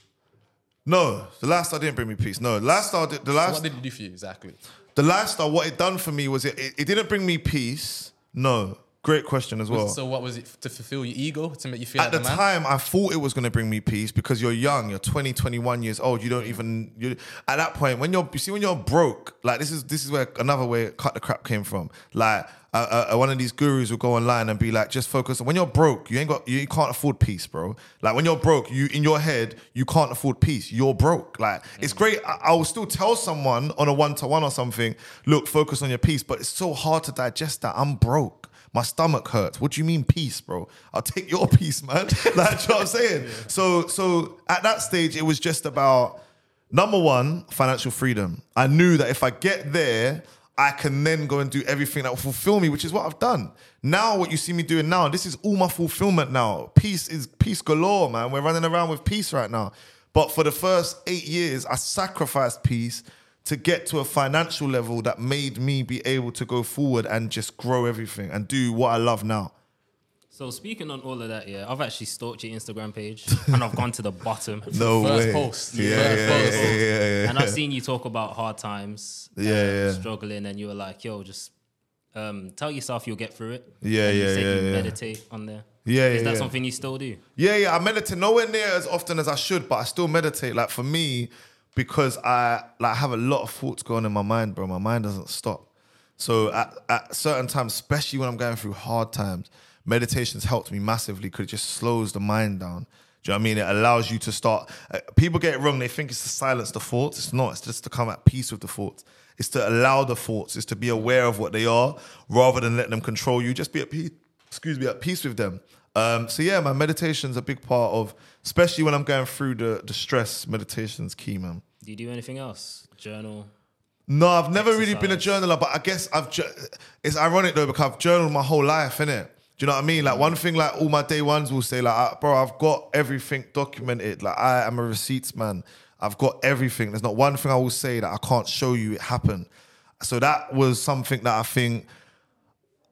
No, the lifestyle didn't bring me peace. No, the lifestyle, did- the So what did it do for you exactly? the lifestyle. What it done for me was it, it, it didn't bring me peace. No, great question as well. so, what was it to fulfill your ego to make you feel At like the the time, I thought it was going to bring me peace because you're young, you're 20, 21 years old. You don't even you at that point when you're you see when you're broke. Like this is this is where another way cut the crap came from. Like uh, uh, one of these gurus will go online and be like, just focus. When you're broke, you ain't got you can't afford peace, bro. Like when you're broke, you in your head you can't afford peace. You're broke. Like it's great. I, I will still tell someone on a one to one or something, look, focus on your peace. But it's so hard to digest that. I'm broke. My stomach hurts. What do you mean peace, bro? I'll take your (laughs) peace, man. like, do you know what I'm (laughs) saying? So, so at that stage, it was just about number one, financial freedom. I knew that if I get there, I can then go and do everything that will fulfill me, which is what I've done. Now, what you see me doing now, this is all my fulfillment now. Peace is peace galore, man. We're running around with peace right now. But for the first eight years, I sacrificed peace to get to a financial level that made me be able to go forward and just grow everything and do what I love now. So speaking on all of that, yeah, I've actually stalked your Instagram page and I've gone to the bottom. (laughs) No First way. post. Yeah, First yeah, post. yeah, yeah, yeah. and I've seen you talk about hard times, Yeah, yeah. struggling, and you were like, "Yo, just um, tell yourself you'll get through it." Yeah, and you yeah, said yeah, you yeah. meditate on there. Yeah, Is yeah, that something you still do? Yeah, yeah. I meditate nowhere near as often as I should, but I still meditate. Like for me, because I like have a lot of thoughts going in my mind, bro. My mind doesn't stop. So at, at certain times, especially when I'm going through hard times, meditation's helped me massively because it just slows the mind down. Do you know what I mean? It allows you to start. Uh, people get it wrong. They think it's to silence the thoughts. It's not. It's just to come at peace with the thoughts. It's to allow the thoughts. It's to be aware of what they are rather than let them control you. Just be at peace. Excuse me, at peace with them. Um, so yeah, my meditation's a big part of, especially when I'm going through the the stress. Meditation's key, man. Do you do anything else? Journal. No, I've never really been a journaler, but I guess I've. Ju- it's ironic though because I've journaled my whole life, innit? Do you know what I mean? Like one thing, like all my day ones will say, like, "Ah, bro, I've got everything documented. Like I am a receipts man. I've got everything. There's not one thing I will say that I can't show you it happened. So that was something that I think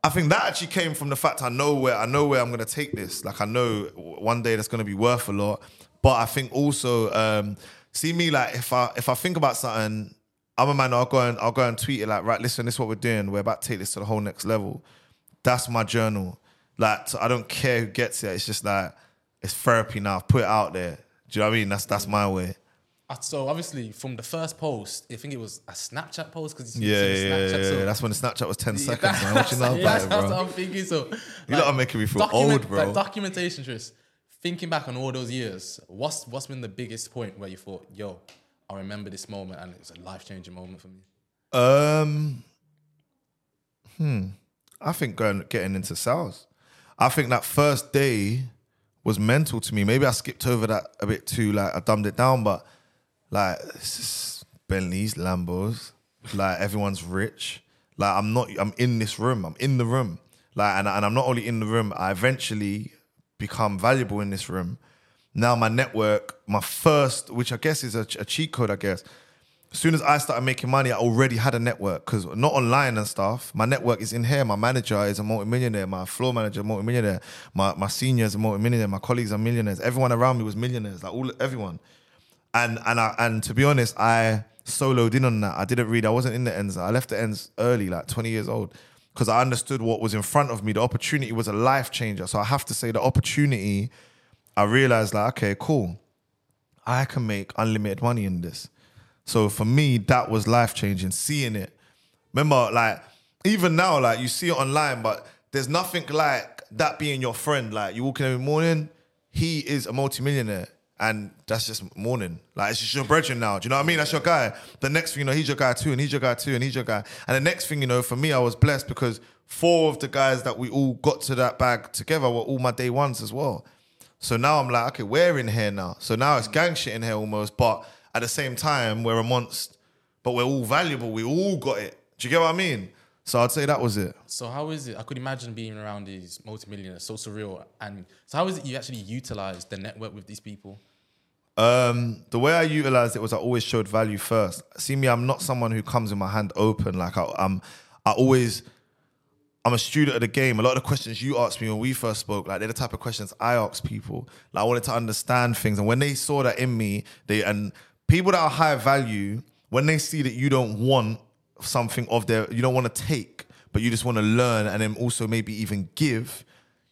I think that actually came from the fact I know where I know where I'm gonna take this. Like I know one day that's gonna be worth a lot. But I think also, um, see me like if I if I think about something, I'm a man. I'll go and I'll go and tweet it like, right, listen, this is what we're doing. We're about to take this to the whole next level. That's my journal. Like so I don't care who gets it. It's just like it's therapy now. I've put it out there. Do you know what I mean? That's that's my way. So obviously, from the first post, I think it was a Snapchat post because Yeah, yeah, yeah, yeah, so yeah. That's when the Snapchat was 10 Yeah, seconds, man. What you know (laughs) yeah, about that's, bro? what I'm thinking. So You lot are making me feel old, bro. Like documentation, Trist. Thinking back on all those years, what's what's been the biggest point where you thought, "Yo, I remember this moment, and it's a life changing moment for me." Um, hmm. I think going getting into sales. I think that first day was mental to me. Maybe I skipped over that a bit too. Like I dumbed it down, but like Bentleys, Lambos. Like everyone's rich. Like I'm not. I'm in this room. I'm in the room. Like and, and I'm not only in the room. I eventually become valuable in this room. Now my network, my first, which I guess is a, a cheat code. I guess as soon as I started making money, I already had a network because not online and stuff. My network is in here. My manager is a multimillionaire. My floor manager, multimillionaire. My my senior is a multimillionaire. My colleagues are millionaires. Everyone around me was millionaires. Like all everyone. And and I and to be honest, I soloed in on that. I didn't read. I wasn't in the ends. I left the ends early, like 20 years old, because I understood what was in front of me. The opportunity was a life changer. So I have to say, the opportunity. I realized, like, okay, cool. I can make unlimited money in this. So for me, that was life changing. Seeing it. Remember, like even now, like you see it online, but there's nothing like that being your friend. Like you walk in every morning, he is a multimillionaire. And that's just morning. Like it's just your brethren now. Do you know what I mean? That's your guy. The next thing you know, he's your guy too, and he's your guy too, and he's your guy. And the next thing you know, for me, I was blessed because four of the guys that we all got to that bag together were all my day ones as well. So now I'm like, okay, we're in here now. So now it's gang shit in here almost, but at the same time, we're amongst, but we're all valuable. We all got it. Do you get what I mean? So I'd say that was it. So how is it? I could imagine being around these multimillionaires, so surreal. And so how is it you actually utilize the network with these people? Um, the way I utilized it was I always showed value first. See me, I'm not someone who comes with my hand open. Like I, I'm, I always, I'm a student of the game. A lot of the questions you asked me when we first spoke, like they're the type of questions I ask people. Like I wanted to understand things, and when they saw that in me, they and people that are high value, when they see that you don't want something of their, you don't want to take, but you just want to learn, and then also maybe even give,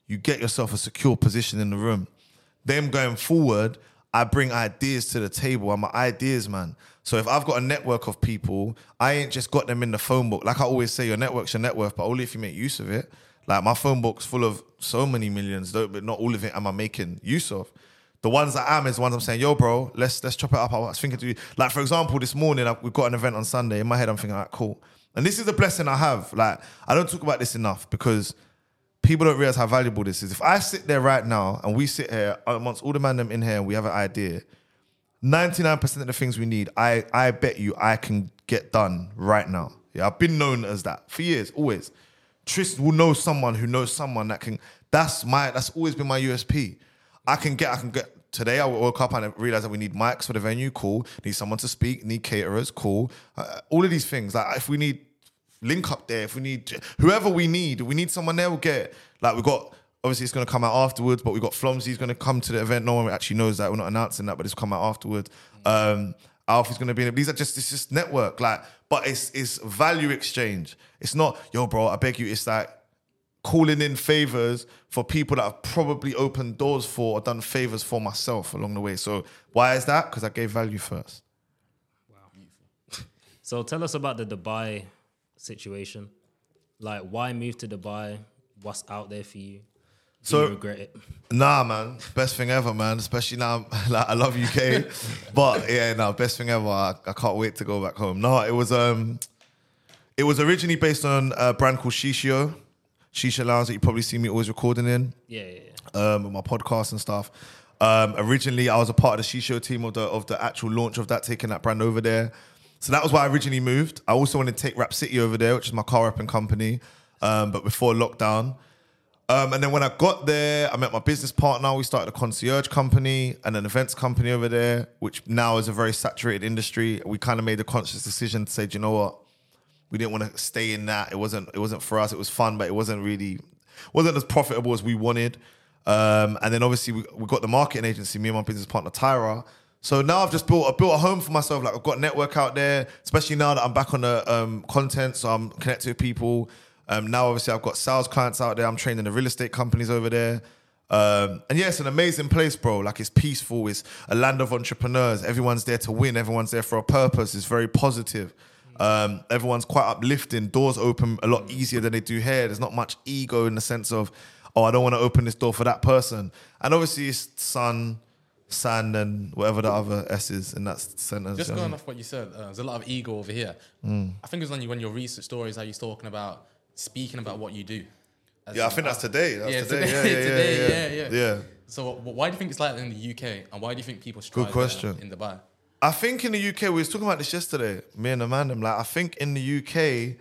you get yourself a secure position in the room. Them going forward, I bring ideas to the table. I'm an ideas man. So if I've got a network of people, I ain't just got them in the phone book. Like I always say, your network's your net worth, but only if you make use of it. Like my phone book's full of so many millions, though, but not all of it am I making use of. The ones that I am is the ones I'm saying, yo, bro, let's let's chop it up. I was thinking to you, like for example, this morning we've got an event on Sunday. In my head, I'm thinking, like, cool. And this is a blessing I have. Like I don't talk about this enough because people don't realize how valuable this is. If I sit there right now and we sit here amongst all the man them in here and we have an idea, 99% of the things we need, I I bet you I can get done right now. Yeah, I've been known as that for years, always. Trist will know someone who knows someone that can. That's my. That's always been my USP. I can get. I can get. Today I woke up and realized that we need mics for the venue. Cool. Need someone to speak. Need caterers. Cool. Uh, all of these things. Like if we need link up there. If we need whoever we need, we need someone there. We'll get like we got. Obviously, it's going to come out afterwards, but we got Flomsy's going to come to the event. No one actually knows that. We're not announcing that, but it's come out afterwards. Um, Alfie's going to be in it. These are just it's just network, like, but it's it's value exchange. It's not yo, bro. I beg you. It's like calling in favors for people that have probably opened doors for or done favors for myself along the way. So why is that? Because I gave value first. Wow. (laughs) So tell us about the Dubai situation. Like, why move to Dubai? What's out there for you? Do So- you regret it? Nah, man, best thing ever, man. Especially now, (laughs) like I love UK, (laughs) but yeah, no, best thing ever. I, I can't wait to go back home. No, it was um, it was originally based on a brand called Shishio, Shisha Lounge that you probably see me always recording in Yeah, yeah, yeah. um, with my podcast and stuff. Um, originally, I was a part of the Shisho team of the of the actual launch of that, taking that brand over there. So that was why I originally moved. I also wanted to take Wrap City over there, which is my car wrapping company. Um, but before lockdown, Um, and then when I got there, I met my business partner. We started a concierge company and an events company over there, which now is a very saturated industry. We kind of made a conscious decision to say, you know what? We didn't want to stay in that. It wasn't. It wasn't for us. It was fun, but it wasn't really, wasn't as profitable as we wanted. Um, and then obviously we, we got the marketing agency. Me and my business partner Tyra. So now I've just built I built a home for myself. Like I've got a network out there, especially now that I'm back on the um, content, so I'm connected with people. Um, now obviously I've got sales clients out there. I'm training the real estate companies over there. Um, and yeah, it's an amazing place, bro. Like it's peaceful. It's a land of entrepreneurs. Everyone's there to win. Everyone's there for a purpose. It's very positive. Um, everyone's quite uplifting. Doors open a lot easier than they do here. There's not much ego in the sense of, oh, I don't want to open this door for that person. And obviously, it's sun, sand, and whatever the other S is in that sentence. Just you know what going off what you said, uh, there's a lot of ego over here. Mm. I think it was on you when your research stories how you're talking about speaking about what you do. Yeah, I think that's uh, today. That's yeah, today. today, Yeah, (laughs) yeah, yeah, today, yeah, yeah, yeah. yeah. So why do you think it's like that in the UK, and why do you think people struggle? there question. in Dubai? I think in the UK, we was talking about this yesterday, me and Amanda. Like, I think in the UK,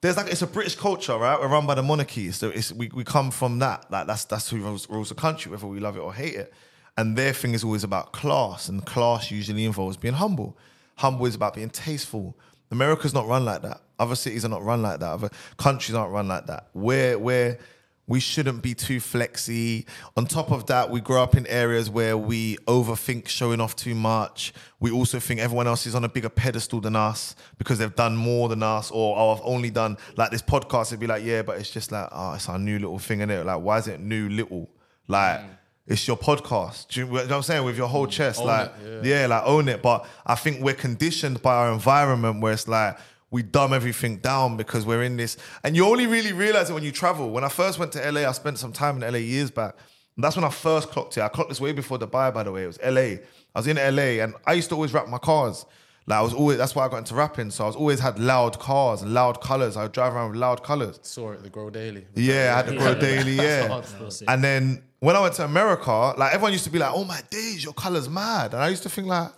there's like it's a British culture, right? We're run by the monarchy, so it's we, we come from that. Like that's that's who rules, rules the country, whether we love it or hate it. And their thing is always about class, and class usually involves being humble. Humble is about being tasteful. America's not run like that. Other cities are not run like that. Other countries aren't run like that. Where we shouldn't be too flexy. On top of that, we grow up in areas where we overthink showing off too much. We also think everyone else is on a bigger pedestal than us because they've done more than us, or oh, I've only done like this podcast. It'd be like, yeah, but it's just like, oh, it's our new little thing in it. Like, why is it new little? Like, mm. It's your podcast. Do you, you know what I'm saying? With your whole mm. chest, Own like, it, yeah, like own it. But I think we're conditioned by our environment where it's like we dumb everything down because we're in this. And you only really realize it when you travel. When I first went to LA, I spent some time in LA years back. And that's when I first clocked it. I clocked this way before Dubai, by the way. It was LA. I was in LA and I used to always wrap my cars. Like I was always that's why I got into wrapping. So I was always had loud cars and loud colours. I would drive around with loud colours. Saw it, the Grow Daily. Yeah, I had to grow (laughs) daily. Yeah, and then when I went to America, like everyone used to be like, "Oh my days, your color's mad," and I used to think like,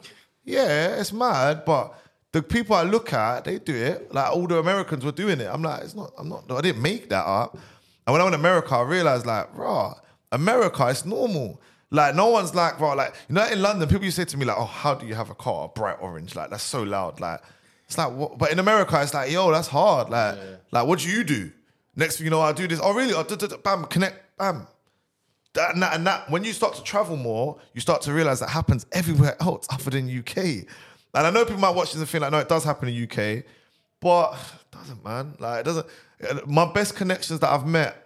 "Yeah, it's mad," but the people I look at, they do it. Like all the Americans were doing it. I'm like, it's not. I'm not. I didn't make that up. And when I went to America, I realized like, raw, America, it's normal. Like no one's like, bro, like you know, in London, people used to say to me like, "Oh, how do you have a car bright orange? Like that's so loud." Like it's like, what? but in America, it's like, yo, that's hard. Like, like what do you do? Next thing you know, I do this. Oh, really? Oh, duh, duh, duh, bam, connect, bam. That, and, that, and that when you start to travel more, you start to realize that happens everywhere else other than UK. And I know people might watch this and think like, no, it does happen in UK, but it doesn't, man. Like it doesn't. My best connections that I've met,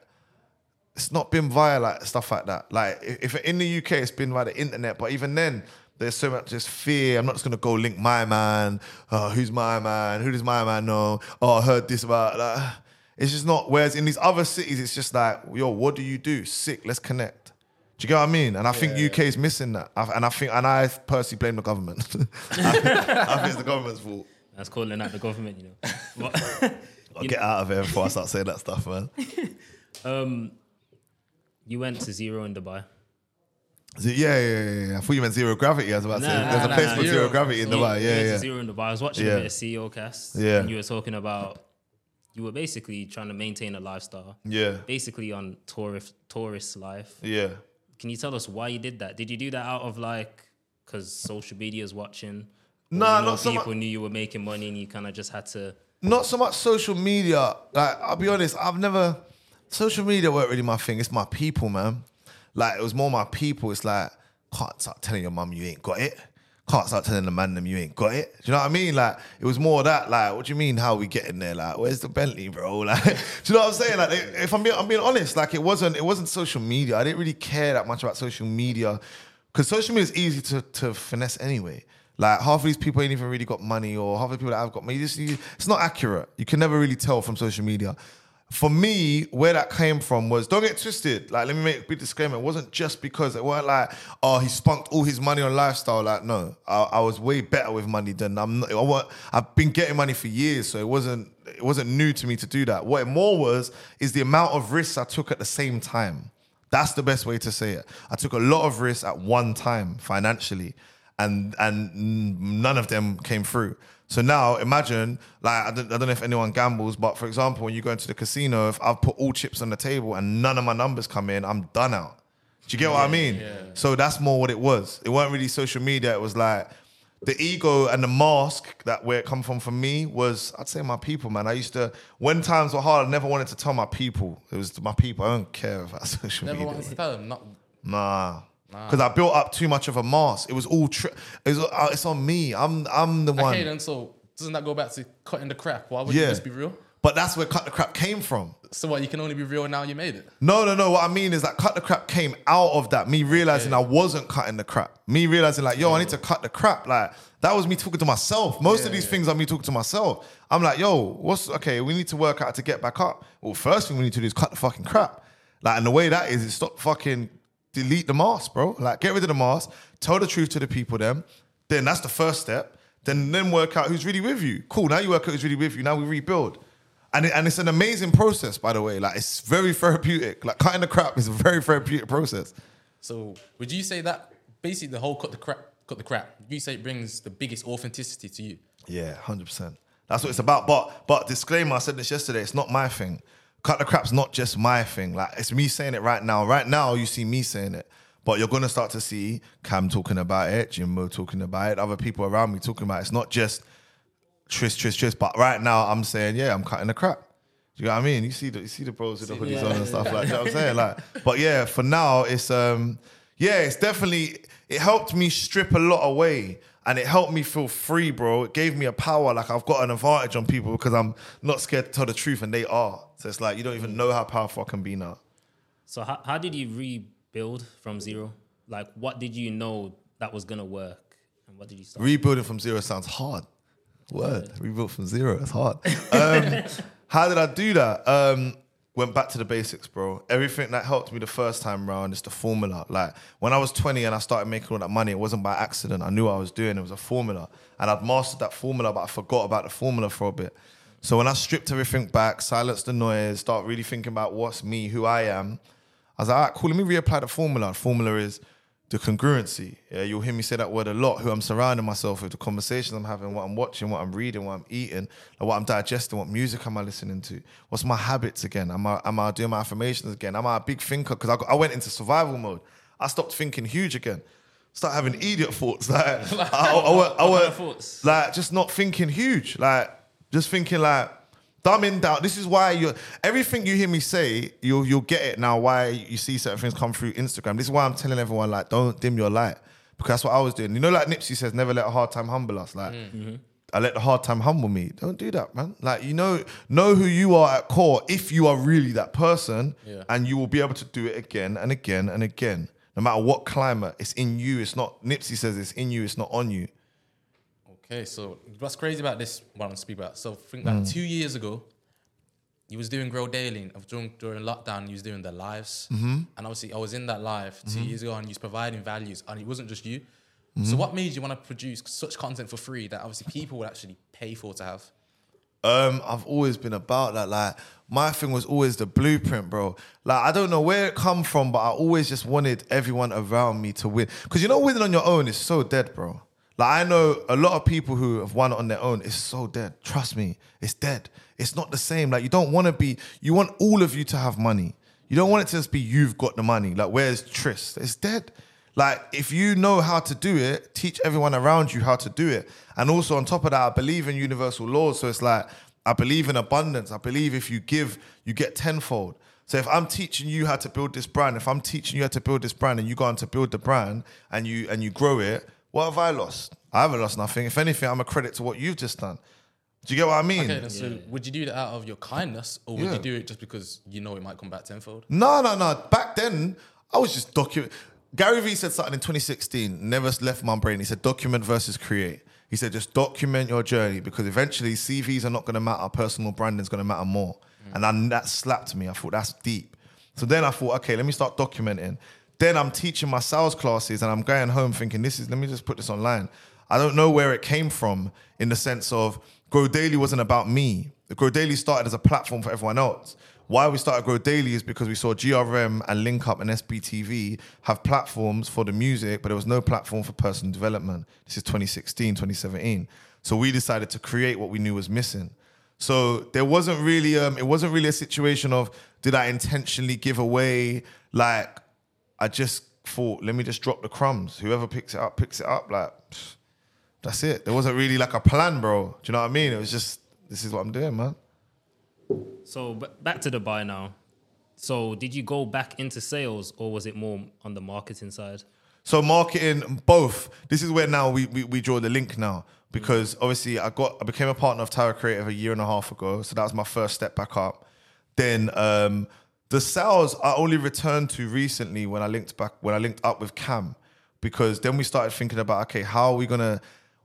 it's not been via like stuff like that. Like if, if in the UK, it's been via the internet, but even then. There's so much just fear. I'm not just gonna go link my man. Oh, who's my man? Who does my man know? Oh, I heard this about that. (sighs) It's just not. Whereas in these other cities, it's just like, yo, what do you do? Sick. Let's connect. Do you get what I mean? And I think UK is missing that. I, and I think, and I personally blame the government. (laughs) I, think it's the government's fault. That's calling out the government, you know. But, (laughs) I'll get out of here before I start saying that stuff, man. (laughs) um, you went to zero in Dubai. Is yeah, yeah, yeah, yeah. I thought you meant zero gravity. I was about to say, Nah, there's nah, a place nah, for zero, zero. gravity in Dubai. you Yeah, yeah. Zero in Dubai. I was watching Yeah. a bit of CEO cast. Yeah. And you were talking about you were basically trying to maintain a lifestyle. Yeah, Basically on tourist tourist life. yeah. Can you tell us why you did that? Did you do that out of like because social media is watching? No, Nah, you know, not so people much. knew you were making money and you kind of just had to. Not so much social media. Like, I'll be honest, I've never. Social media weren't really my thing. It's my people, man. Like, it was more my people. It's like, can't start telling your mum you ain't got it. Can't start telling the man them you ain't got it. Do you know what I mean? Like, it was more that, like, what do you mean, how we getting there? Like, where's the Bentley, bro? (laughs) Like, do you know what I'm saying? Like, if I'm being, I'm being honest, like, it wasn't, it wasn't social media. I didn't really care that much about social media because social media is easy to, to finesse anyway. Like half of these people ain't even really got money, or half of the people that I've got money. It's not accurate. You can never really tell from social media. For me, where that came from was don't get twisted. Like, let me make a big disclaimer. It wasn't just because it weren't like, oh, he spunked all his money on lifestyle. Like, no, I, I was way better with money than I'm. Not, I want, I've been getting money for years, so it wasn't. It wasn't new to me to do that. What it more was is the amount of risks I took at the same time. That's the best way to say it. I took a lot of risks at one time financially. and and none of them came through. So now imagine, like I don't, I don't know if anyone gambles, but for example, when you go into the casino, if I've put all chips on the table and none of my numbers come in, I'm done out. Do you get what I mean? So that's more what it was. It weren't really social media. It was like the ego and the mask that where it come from for me was I'd say my people, man. I used to when times were hard, I never wanted to tell my people. It was my people. I don't care about (laughs) social Never media. Never wanted to tell them. Not, Nah. Because I built up too much of a mask. It was all tri- it was, uh, it's on me. I'm I'm the one. okay, then so doesn't that go back to cutting the crap? Why would you Yeah. just be real? But that's where cut the crap came from. So what? You can only be real now. You made it. No, no, no. What I mean is that cut the crap came out of that. Me realizing I wasn't cutting the crap. Me realizing like, yo, I need to cut the crap. Like that was me talking to myself. Most of these things are me talking to myself. I'm like, yo, what's okay? We need to work out to get back up. Well, first thing we need to do is cut the fucking crap. Like, and the way that is, is stop fucking delete the mask, bro. Like, get rid of the mask. Tell the truth to the people. Then, then that's the first step. Then, then work out who's really with you. Cool. Now you work out who's really with you. Now we rebuild. And, it, and it's an amazing process, by the way. Like it's very therapeutic. Like cutting the crap is a very therapeutic process. So would you say that basically the whole cut the crap, cut the crap? You say it brings the biggest authenticity to you. Yeah, hundred percent. That's what it's about. But but disclaimer, I said this yesterday. It's not my thing. Cut the crap's not just my thing. Like it's me saying it right now. Right now, you see me saying it. But you're gonna start to see Cam talking about it, Jimbo talking about it, other people around me talking about it. It's not just Trist, Trist, Trist. But right now, I'm saying, yeah, I'm cutting the crap. Do you know what I mean? You see the you see the bros with the hoodies on and stuff like that. I'm saying (laughs) like, but yeah, for now, it's um, yeah, it's definitely it helped me strip a lot away, and it helped me feel free, bro. It gave me a power, like I've got an advantage on people because I'm not scared to tell the truth, and they are. So it's like you don't even know how powerful I can be now. So how, how did you rebuild from zero? Like what did you know that was gonna work, and what did you start? Rebuilding from zero sounds hard. Word. Rebuilt from zero. It's hard. Um, (laughs) how did I do that? Um, went back to the basics, bro. Everything that helped me the first time round is the formula. Like when I was 20 and I started making all that money, it wasn't by accident. I knew what I was doing. It was a formula. And I'd mastered that formula, but I forgot about the formula for a bit. So when I stripped everything back, silenced the noise, start really thinking about what's me, who I am, I was like, all right, cool, let me reapply the formula. The formula is the congruency. Yeah, you'll hear me say that word a lot. Who I'm surrounding myself with, the conversations I'm having, what I'm watching, what I'm reading, what I'm eating, like what I'm digesting, what music am I listening to? What's my habits again? Am I am I doing my affirmations again? Am I a big thinker? Because I, got- I went into survival mode. I stopped thinking huge again. Start having idiot thoughts. (laughs) Like (laughs) I, I, I, I What went- kind of thoughts? like just not thinking huge. Like just thinking like dumb in doubt. This is why you everything you hear me say, you'll you'll get it now. Why you see certain things come through Instagram. This is why I'm telling everyone like, don't dim your light because that's what I was doing. You know, like Nipsey says, never let a hard time humble us. Like. Mm. Mm-hmm. I let the hard time humble me. Don't do that, man. Like you know, know who you are at core. If you are really that person, Yeah. and you will be able to do it again and again and again, no matter what climate. It's in you. It's not. Nipsey says it's in you. It's not on you. Okay, so what's crazy about this? What I'm speaking about. So think like Mm. two years ago, you was doing Grow Daily and during during lockdown. You was doing the lives, Mm-hmm. and obviously I was in that live 2 years ago, and you was providing values, and it wasn't just you. Mm-hmm. So what made you want to produce such content for free that obviously people would actually pay for to have? Um, I've always been about that. Like my thing was always the blueprint, bro. Like I don't know where it come from, but I always just wanted everyone around me to win. Cause you know, winning on your own is so dead, bro. Like I know a lot of people who have won on their own. It's so dead. Trust me, it's dead. It's not the same. Like you don't want to be. You want all of you to have money. You don't want it to just be you've got the money. Like where's Trist? It's dead. Like, if you know how to do it, teach everyone around you how to do it. And also, on top of that, I believe in universal laws. So it's like, I believe in abundance. I believe if you give, you get tenfold. So if I'm teaching you how to build this brand, if I'm teaching you how to build this brand and you go on to build the brand and you and you grow it, what have I lost? I haven't lost nothing. If anything, I'm a credit to what you've just done. Do you get what I mean? Okay, then so would you do that out of your kindness, or would Yeah. you do it just because you know it might come back tenfold? No, no, no. Back then, I was just document. Gary Vee said something in 2016, never left my brain. He said, document versus create. He said, just document your journey because eventually CVs are not going to matter. Personal branding is going to matter more. And then that slapped me. I thought, that's deep. So then I thought, okay, let me start documenting. Then I'm teaching my sales classes and I'm going home thinking, this is, let me just put this online. I don't know where it came from in the sense of Grow Daily wasn't about me. Grow Daily started as a platform for everyone else. why we started Grow Daily is because we saw GRM and Link Up and SBTV have platforms for the music, but there was no platform for personal development. This is 2016, 2017. So we decided to create what we knew was missing. So there wasn't really um it wasn't really a situation of did I intentionally give away like I just thought let me just drop the crumbs. Whoever picks it up picks it up like that's it. There wasn't really like a plan, bro. Do you know what I mean? It was just this is what I'm doing, man. So back to Dubai now. So did you go back into sales or was it more on the marketing side? So marketing, both. This is where now we, we, we draw the link now because obviously I got I became a partner of Tower Creative a year and a half ago. So that was my first step back up. Then um, the sales I only returned to recently when I linked back when I linked up with Cam because then we started thinking about okay how are we gonna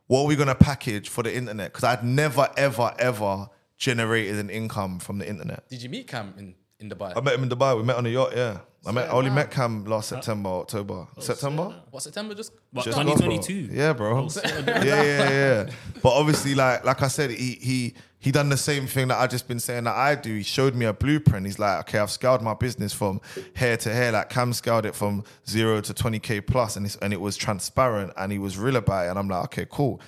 what are we gonna package for the internet because I'd never ever ever generated an income from the internet. Did you meet Cam in, in Dubai? I met him in Dubai. We met on a yacht. Yeah, I met. I only met Cam last September, October, oh, September. what September just? What, Just 2022? got, bro. Yeah, bro. Oh, (laughs) yeah, yeah, yeah. (laughs) But obviously, like like I said, he he he done the same thing that I've just been saying that I do. He showed me a blueprint. He's like, okay, I've scaled my business from hair to hair. Like Cam scaled it from zero to twenty k plus, and it's, and it was transparent, and he was real about it. And I'm like, okay, cool.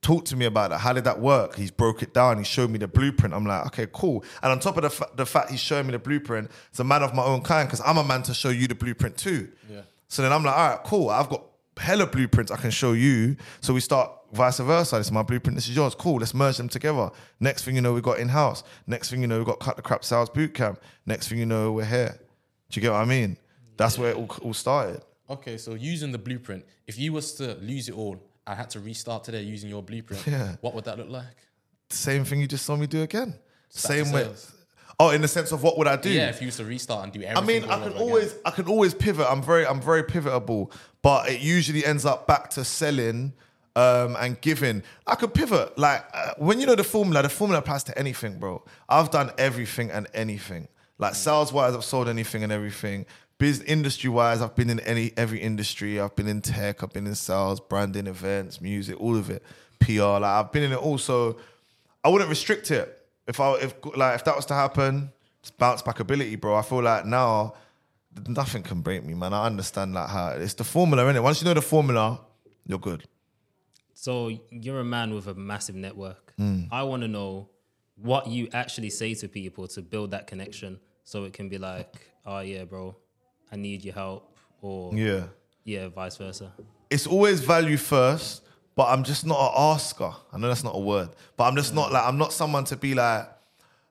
Talk to me about it. How did that work? He's broke it down. He showed me the blueprint. I'm like, okay, cool. And on top of the, fa- the fact he's showing me the blueprint, it's a man of my own kind because I'm a man to show you the blueprint too. Yeah. So then I'm like, all right, cool. I've got hella blueprints I can show you. So we start vice versa. This is my blueprint. This is yours. Cool. Let's merge them together. Next thing you know, we got in house. Next thing you know, we got cut the crap sales boot camp. Next thing you know, we're here. Do you get what I mean? That's where it all, all started. Okay, so using the blueprint, if you was to lose it all, I had to restart today using your blueprint. Yeah. What would that look like? Same thing you just saw me do again. Same way. Oh, in the sense of what would I do? Yeah, if you was to restart and do everything. I mean, I can over again. always, I can always pivot. I'm very, I'm very pivotable, but it usually ends up back to selling um, and giving. I could pivot. Like uh, when you know the formula, the formula applies to anything, bro. I've done everything and anything. Like sales wise, I've sold anything and everything. Business industry wise, I've been in any every industry. I've been in tech. I've been in sales, branding, events, music, all of it. PR. Like I've been in it all. So I wouldn't restrict it. If I if like if that was to happen, it's bounce back ability, bro. I feel like now nothing can break me, man. I understand like how it's the formula, innit? Once you know the formula, you're good. So you're a man with a massive network. Hmm. I want to know what you actually say to people to build that connection so it can be like, oh yeah, bro, I need your help or Yeah. yeah, vice versa. It's always value first, but I'm just not an asker. I know that's not a word, but I'm just not like I'm not someone to be like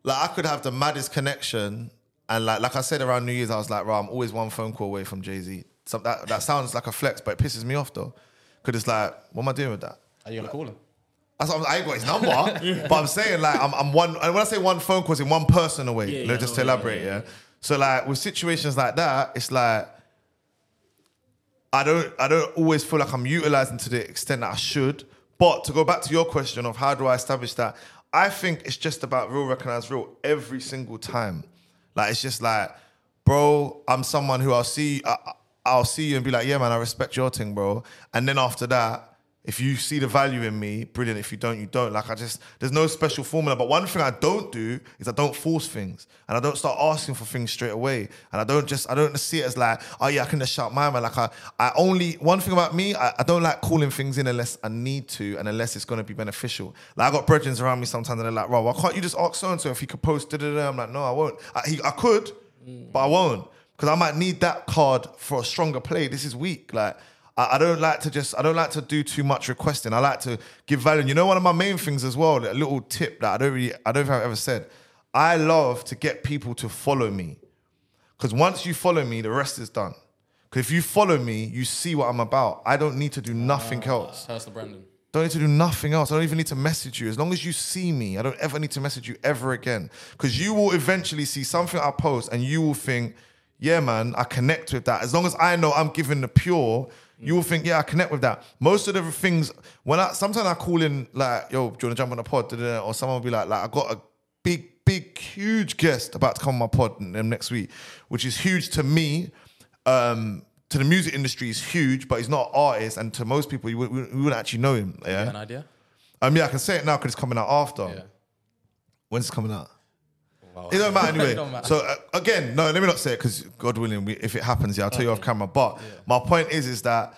like I could have the maddest connection and like like I said around New Year's, I was like, right, I'm always one phone call away from Jay Z. So that that sounds like a flex, but it pisses me off though, because it's like, what am I doing with that? Are you gonna call him? That's what I'm, I ain't got his number, (laughs) but I'm saying like I'm, I'm one. And when I say one phone call, it's in one person away. Yeah, you yeah, just I to elaborate, yeah, yeah, yeah. So like with situations like that, it's like I don't I don't always feel like I'm utilizing to the extent that I should. But to go back to your question of how do I establish that, I think it's just about real recognize real every single time. Like it's just like, bro, I'm someone who I'll see I, I'll see you and be like, yeah, man, I respect your thing, bro. And then after that, if you see the value in me, brilliant. If you don't, you don't. Like I just, there's no special formula. But one thing I don't do is I don't force things, and I don't start asking for things straight away. And I don't just, I don't see it as like, oh yeah, I can just shout my man. Like I, I only one thing about me, I, I don't like calling things in unless I need to, and unless it's gonna be beneficial. Like I got brethren around me sometimes, and they're like, "Bro, why can't you just ask so and so if he could post?" Da, da, da. I'm like, no, I won't. I, he, I could, but I won't because I might need that card for a stronger play. This is weak. Like I, I don't like to just I don't like to do too much requesting. I like to give value. And you know, one of my main things as well, a little tip that I don't really I don't think I've ever said. I love to get people to follow me because once you follow me, the rest is done. Because if you follow me, you see what I'm about. I don't need to do nothing else. Personal branding. Don't need to do nothing else. I don't even need to message you. As long as you see me, I don't ever need to message you ever again. Because you will eventually see something I post and you will think, yeah, man, I connect with that. As long as I know I'm giving the pure, you will think, yeah, I connect with that. Most of the things, when I sometimes I call in like, yo, do you want to jump on the pod? Or someone will be like, like, I got a big, big, huge guest about to come on my pod um, next week, which is huge to me. Um, to the music industry, is huge, but he's not an artist, and to most people, you wouldn't, you wouldn't actually know him. Yeah, an idea? um, yeah, I can say it now because it's coming out after. Yeah. When's it coming out? It don't matter anyway. (laughs) Don't matter. So uh, again, no, let me not say it because God willing, we, if it happens, yeah, I'll tell you off camera. But my point is, is that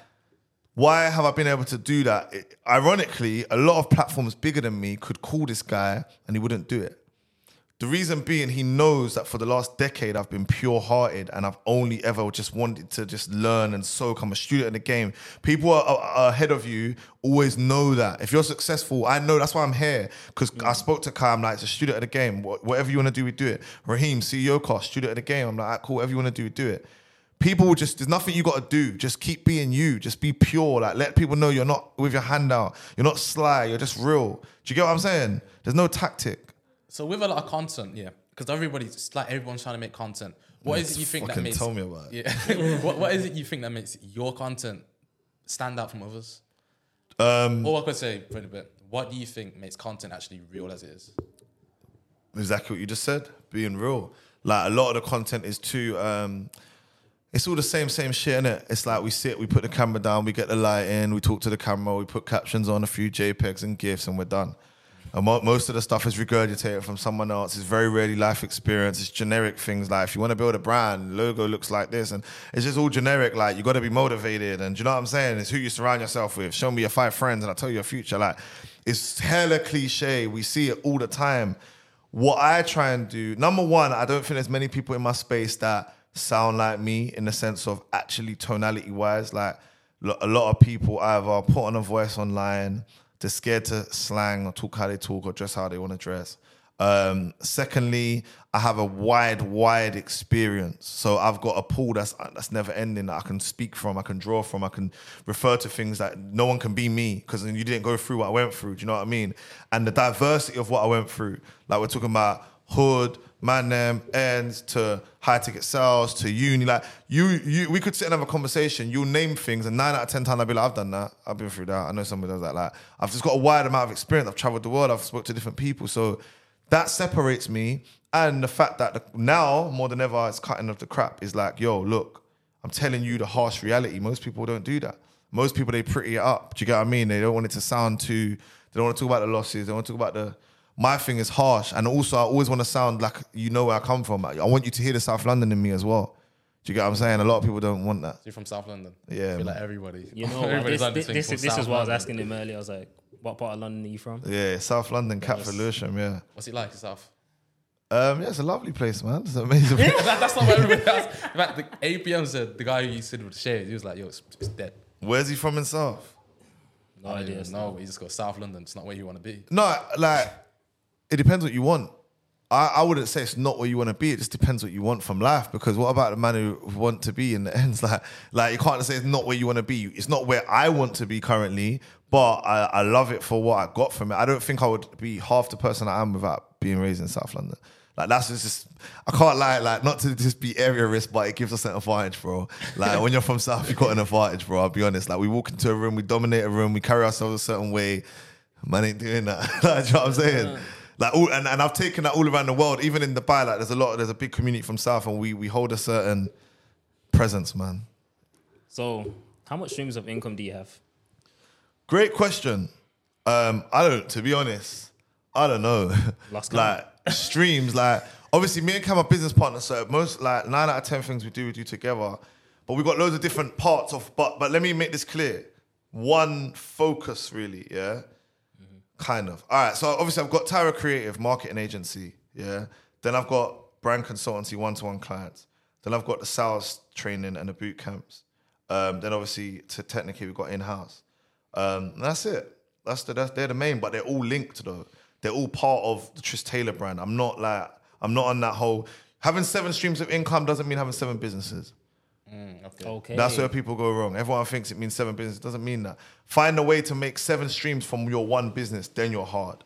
why have I been able to do that? It- ironically, a lot of platforms bigger than me could call this guy and he wouldn't do it. The reason being, he knows that for the last decade, I've been pure hearted and I've only ever just wanted to just learn and soak. I'm a student in the game. People are, are- ahead of you always know that. If you're successful, I know that's why I'm here. Because I spoke to Kai, I'm like, it's a student of the game. Wha- Whatever you want to do, we do it. Raheem, CEO cast, student of the game. I'm like, "Ah, cool, whatever you want to do, we do it. People will just, there's nothing you got to do. Just keep being you. Just be pure. Like, let people know you're not with your hand out. You're not sly. You're just real. Do you get what I'm saying? There's no tactic. So with a lot of content, yeah, because everybody's like everyone's trying to make content. What is it you think that makes? tell me about it. Yeah. (laughs) what, what is it you think that makes your content stand out from others? Um, Or I could say, pretty bit. What do you think makes content actually real as it is? exactly what you just said, being real. Like a lot of the content is too um it's all the same, same shit, innit? It's like we sit, we put the camera down, we get the light in, we talk to the camera, we put captions on, a few JPEGs and GIFs, and we're done. Most of the stuff is regurgitated from someone else. It's very rarely life experience. It's generic things like if you want to build a brand, logo looks like this, and it's just all generic. Like you got to be motivated, and you know what I'm saying? It's who you surround yourself with. Show me your five friends, and I'll tell you your future. Like it's hella cliche. We see it all the time. What I try and do, number one, I don't think there's many people in my space that sound like me in the sense of actually tonality wise. Like a lot of people either put on a voice online, they're scared to slang or talk how they talk or dress how they want to dress. Um, secondly, I have a wide, wide experience. So I've got a pool that's that's never ending that I can speak from, I can draw from, I can refer to things that no one can be me because you didn't go through what I went through. Do you know what I mean? And the diversity of what I went through, like we're talking about hood, man, them ends to high ticket sales to uni. Like you, you, we could sit and have a conversation. You'll name things, and nine out of ten times I'll be like, I've done that. I've been through that. I know somebody does that. Like I've just got a wide amount of experience. I've traveled the world. I've spoke to different people. So that separates me. And the fact that the, now more than ever, it's cutting off the crap is like, yo, look, I'm telling you the harsh reality. Most people don't do that. Most people they pretty it up. Do you get what I mean? They don't want it to sound too. They don't want to talk about the losses. They want to talk about the. My thing is harsh, and also I always want to sound like you know where I come from. I want you to hear the South London in me as well. Do you get what I'm saying? A lot of people don't want that. You're from South London. Yeah, I feel like everybody. You know, (laughs) what, everybody's this, this, this, is- this is what I was asking him earlier. I was like, what part of London are you from? Yeah, South London, Catford, Lewisham. Yeah, What's it like yourself? um, yeah, it's a lovely place, man. It's amazing. (laughs) that, that's not what everybody (laughs) else. In fact, the APM said the guy who you said with the shades, he was like, "Yo, it's, it's dead." Where's he from in South? No I idea. even know, but you just go South London. It's not where you want to be. No, like it depends what you want. I, I wouldn't say it's not where you want to be. It just depends what you want from life. Because what about the man who want to be in the ends? (laughs) Like, like you can't say it's not where you want to be. It's not where I want to be currently, but I, I love it for what I got from it. I don't think I would be half the person I am without being raised in South London. Like that's just, I can't lie, like not to just be area risk, but it gives us an advantage, bro. Like when you're from South, you've got an advantage, bro. I'll be honest. Like we walk into a room, we dominate a room, we carry ourselves a certain way. Man ain't doing that. (laughs) like, you know what I'm saying? Like all, and, and I've taken that all around the world, even in Dubai. Like there's a lot, there's a big community from South, and we we hold a certain presence, man. So, how much streams of income do you have? Great question. Um, I don't, to be honest, I don't know. (laughs) Lost like streams, like obviously me and Cam are business partners, so most like nine out of ten things we do we do together. But we've got loads of different parts of. But but let me make this clear. One focus, really, yeah. Kind of. All right. So obviously I've got Tyra Creative Marketing Agency, yeah. Then I've got brand consultancy, one-to-one clients. Then I've got the sales training and the boot camps. Um, then obviously to technically we've got in-house. Um, and that's it. That's the that's, they're the main, but they're all linked though. They're all part of the Trist Taylor brand. I'm not like I'm not on that whole having seven streams of income doesn't mean having seven businesses. Mm, okay. Okay. That's where people go wrong. Everyone thinks it means seven business. It doesn't mean that. Find a way to make seven streams from your one business, then you're hard.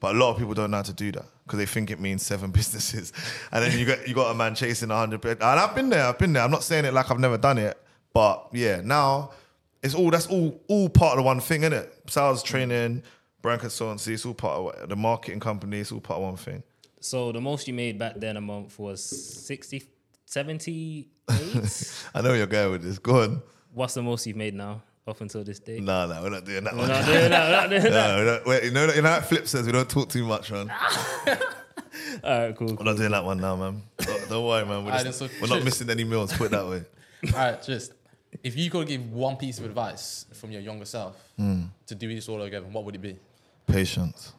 But a lot of people don't know how to do that because they think it means seven (laughs) businesses. And then you got you got a man chasing hundred. And I've been there. I've been there. I'm not saying it like I've never done it, but yeah, now it's all that's all all part of the one thing, isn't it? Sales training, brand consultancy. It's all part of the marketing company. It's all part of one thing. So, the most you made back then a month was 60, 78? (laughs) I know where you're going with this. Go on. What's the most you've made now up until this day? No, no, we're not doing that We're one. not doing that, we're not doing (laughs) that. No, we don't- wait, you know, you know how Flip says we don't talk too much, man. (laughs) All right, cool. We're not doing that one now, man. Don't, don't worry, man. We're, Alright, just- then, so we're not cheers. missing any meals. Put it that way. All right, just if you could give one piece of advice from your younger self hmm. to do this all over again, what would it be? Patience.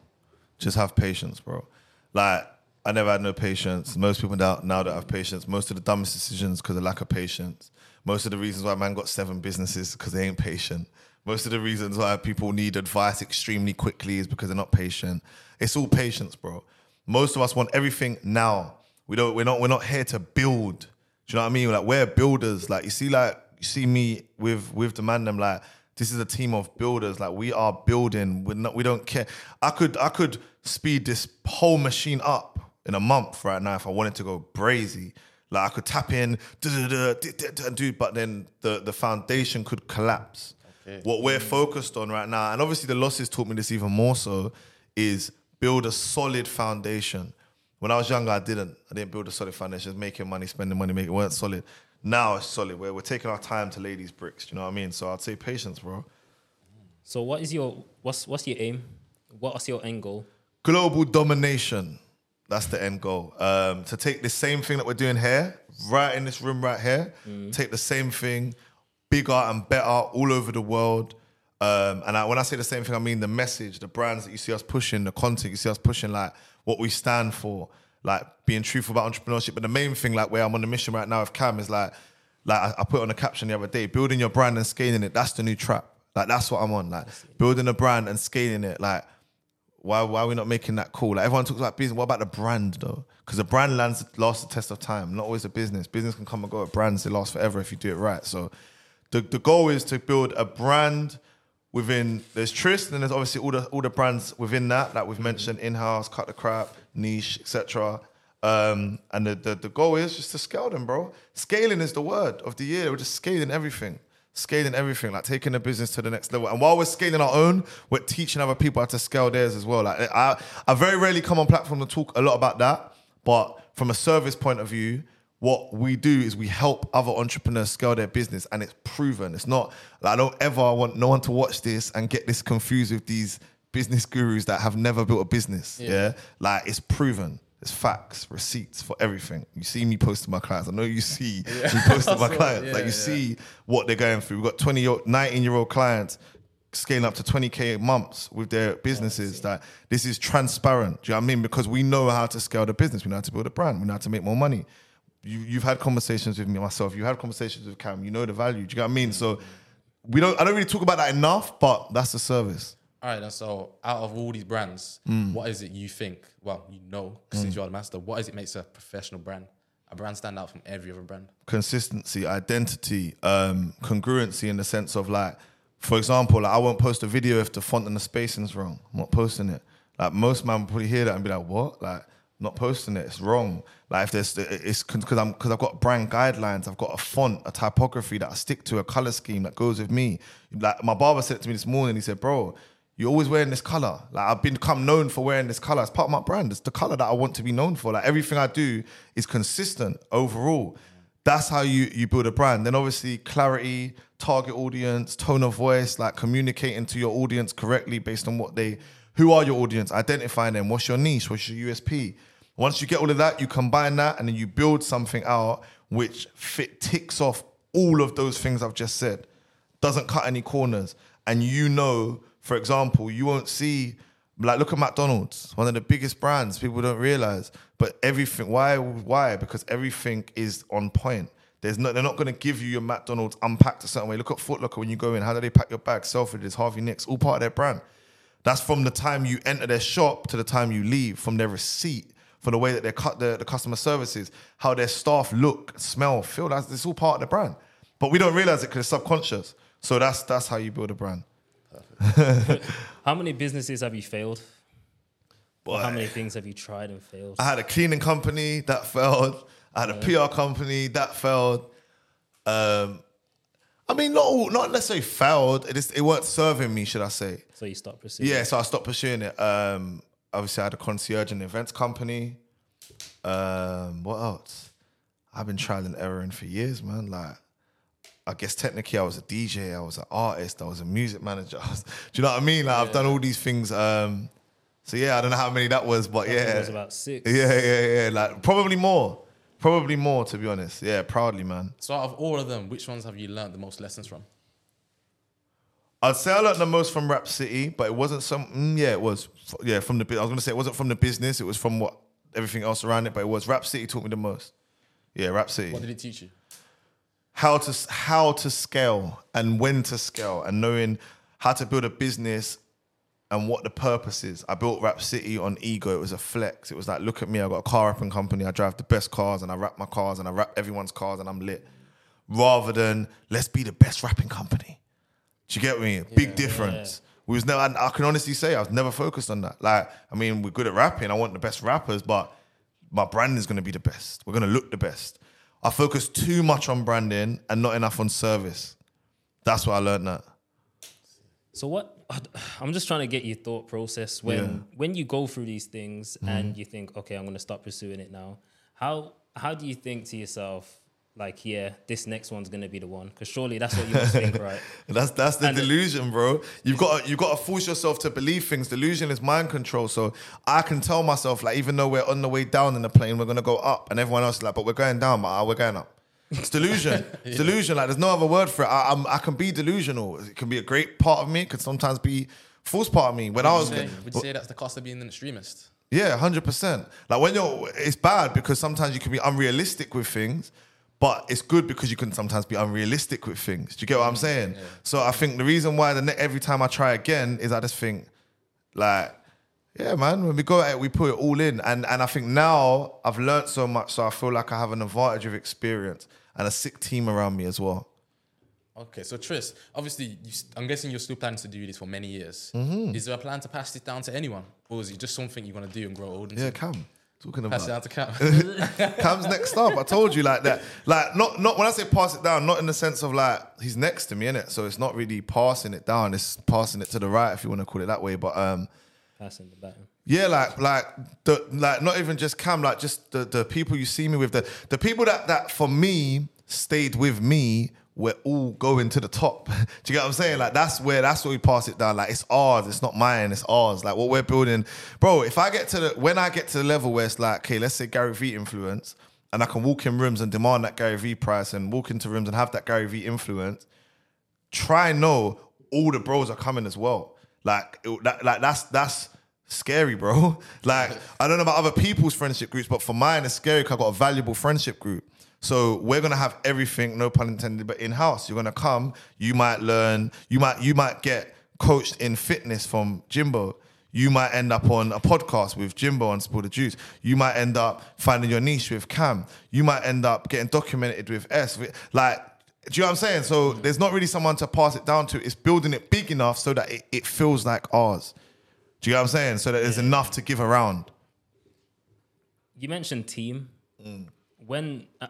Just have patience, bro. Like I never had no patience. Most people now now don't have patience. Most of the dumbest decisions because of lack of patience. Most of the reasons why man got seven businesses because they ain't patient. Most of the reasons why people need advice extremely quickly is because they're not patient. It's all patience, bro. Most of us want everything now. We don't. We're not. We're not here to build. Do you know what I mean? Like we're builders. Like you see, like you see me with with the man. Them like this is a team of builders. Like we are building. We're not. We don't care. I could. I could speed this whole machine up in a month right now if I wanted to go brazy. Like I could tap in, dude, but then the the foundation could collapse. What we're focused on right now, and obviously the losses taught me this even more so, is build a solid foundation. When I was younger, I didn't. I didn't build a solid foundation. Just making money, spending money, making it weren't solid. Now it's solid. Where we're taking our time to lay these bricks. Do you know what I mean? So I'd say patience, bro. So, what is your what's what's your aim? What's your end goal? global domination. That's the end goal. Um, to take the same thing that we're doing here, right in this room right here, take the same thing, bigger and better all over the world. Um, and I, when I say the same thing, I mean the message, the brands that you see us pushing, the content you see us pushing, like what we stand for, like being truthful about entrepreneurship. But the main thing, like where I'm on the mission right now with Cam, is like, like I, I put on a caption the other day, building your brand and scaling it. That's the new trap. Like that's what I'm on. Like building a brand and scaling it. Like why why are we not making that cool? Like everyone talks about business. What about the brand though? Because the brand lands lasts the test of time. Not always a business. Business can come and go. But Brands they last forever if you do it right. So the the goal is to build a brand within there's Trist, and there's obviously all the all the brands within that that we've mentioned in house, cut the crap, niche, etc. Um, and the, the the goal is just to scale them, bro. Scaling is the word of the year. We're just scaling everything scaling everything, like taking the business to the next level. And while we're scaling our own, we're teaching other people how to scale theirs as well. Like I, I very rarely come on platform to talk a lot about that, but from a service point of view, what we do is we help other entrepreneurs scale their business, and it's proven. It's not like I don't ever want no one to watch this and get this confused with these business gurus that have never built a business. Yeah, like it's proven. There's facts, receipts for everything. You see me posting my clients. I know you see (laughs) me posting my (laughs) clients. like you see what they're going through. We've got 20 year, 19 year old clients scaling up to 20k months with their businesses. That this is transparent. Do you know what I mean? Because we know how to scale the business. We know how to build a brand. We know how to make more money. You, you've had conversations with me myself. You had conversations with Cam. You know the value. Do you know what I mean? So we don't. I don't really talk about that enough, but that's the service. All right, and so out of all these brands, what is it you think? Well, you know, since you are the master, what is it makes a professional brand? A brand stand out from every other brand. consistency, identity, um, congruency in the sense of like, for example, like I won't post a video if the font and the spacing's wrong. I'm not posting it. Like most man will probably hear that and be like, "What?" Like, I'm not posting it. It's wrong. Like if there's, it's because I'm because I've got brand guidelines. I've got a font, a typography that I stick to, a color scheme that goes with me. Like my barber said to me this morning. He said, "Bro." You're always wearing this color. Like I've become known for wearing this color. It's part of my brand. It's the color that I want to be known for. Like everything I do is consistent overall that's how you you build a brand. Then obviously clarity, target audience, tone of voice, like communicating to your audience correctly based on what they who are your audience, identifying them, what's your niche, what's your USP. Once you get all of that, you combine that and then you build something out which fit ticks off all of those things I've just said. Doesn't cut any corners. And you know, for example, you won't see like look at McDonald's, one of the biggest brands people don't realize. But everything, why? Why? Because everything is on point. There's no, they're not going to give you your McDonald's unpacked a certain way. Look at Foot Locker when you go in. How do they pack your bag? Selfridges, Harvey Nicks, all part of their brand. That's from the time you enter their shop to the time you leave, from their receipt, from the way that they cut the, the customer services, how their staff look, smell, feel. That's it's all part of the brand. But we don't realize it because it's subconscious. So that's that's how you build a brand. (laughs) How many businesses have you failed? Or how many things have you tried and failed? I had a cleaning company that failed. I had a PR company that failed. Um, I mean, not all, not necessarily failed. It just it weren't serving me, should I say? So you stopped pursuing. Yeah, so I stopped pursuing it. Um, obviously, I had a concierge and events company. Um, what else? I've been trial and erroring for years, man. Like, I guess technically, I was a DJ, I was an artist, I was a music manager. Was- (laughs) do you know what I mean? Like, I've done all these things. Um, So yeah, I don't know how many that was, but I think yeah, it was about six. yeah, yeah, yeah. Like probably more, probably more to be honest. Yeah, proudly, man. So out of all of them, which ones have you learned the most lessons from? I'd say I learned the most from Wrap City, but it wasn't some. Mm, yeah, it was. Yeah, from the. bu- I was gonna say it wasn't from the business. It was from what everything else around it. But it was Wrap City taught me the most. Yeah, Wrap City. What did it teach you? How to how to scale and when to scale and knowing how to build a business and what the purpose is. I built Wrap City on ego. It was a flex. It was like, look at me. I got a car wrapping company. I drive the best cars and I wrap my cars and I wrap everyone's cars and I'm lit. Rather than let's be the best wrapping company. Do you get me? Big difference. We was never. I, I can honestly say I was never focused on that. Like, I mean, we're good at wrapping. I want the best wrappers, but my brand is going to be the best. We're going to look the best. I focus too much on branding and not enough on service. That's what I learned. That So what? (sighs) I'm just trying to get your thought process when Yeah. when you go through these things and mm-hmm. you think, okay, I'm going to start pursuing it now. How how do you think to yourself, like, yeah, this next one's going to be the one? Because surely that's what you must think, (laughs) right? That's that's the And- delusion, bro. You've got to, you've got to force yourself to believe things. Delusion is mind control. So I can tell myself like, even though we're on the way down in the plane, we're gonna go up, and everyone else is like, but we're going down, but we're going up. It's delusion. (laughs) It's delusion. Like there's no other word for it. I, I'm, I can be delusional. It can be a great part of me. It could sometimes be false part of me. When I was Would you, say, would you say that's the cost of being an extremist? yeah, hundred percent. Like when you're, it's bad because sometimes you can be unrealistic with things, but it's good because you can sometimes be unrealistic with things. Do you get what I'm saying? So I think the reason why the ne- every time I try again is I just think, like, yeah, man, when we go at it, we put it all in, and and I think now I've learned so much, so I feel like I have an advantage of experience and a sick team around me as well. Okay, so Trist, obviously, you, I'm guessing you're still planning to do this for many years. Mm-hmm. Is there a plan to pass this down to anyone, or is it just something you're gonna do and grow old into? Yeah, Cam. Talking about Pass it down to Cam. (laughs) Cam's next up. I told you like that. Like not not when I say pass it down, not in the sense of like he's next to me, innit? So it's not really passing it down. It's passing it to the right, if you want to call it that way. But um, Passing the baton. yeah, like like the like not even just Cam, like just the the people you see me with, the the people that that for me stayed with me. We're all going to the top. (laughs) Do you get what I'm saying? Like that's where that's where we pass it down. Like it's ours, it's not mine, it's ours. Like what we're building, bro. If I get to the when I get to the level where it's like, okay, let's say Gary Vee influence, and I can walk in rooms and demand that Gary Vee price, and walk into rooms and have that Gary Vee influence, try and know all the bros are coming as well. Like, it- that, like that's that's scary, bro. (laughs) Like, I don't know about other people's friendship groups, but for mine, it's scary because I've got a valuable friendship group. So we're gonna have everything, no pun intended, but in house. You're gonna come, you might learn, you might you might get coached in fitness from Jimbo. You might end up on a podcast with Jimbo and Spill the Juice. You might end up finding your niche with Cam. You might end up getting documented with S. Like, do you know what I'm saying? So there's not really someone to pass it down to. It's building it big enough so that it, it feels like ours. Do you know what I'm saying? So that there's enough to give around. You mentioned team. Mm. When uh,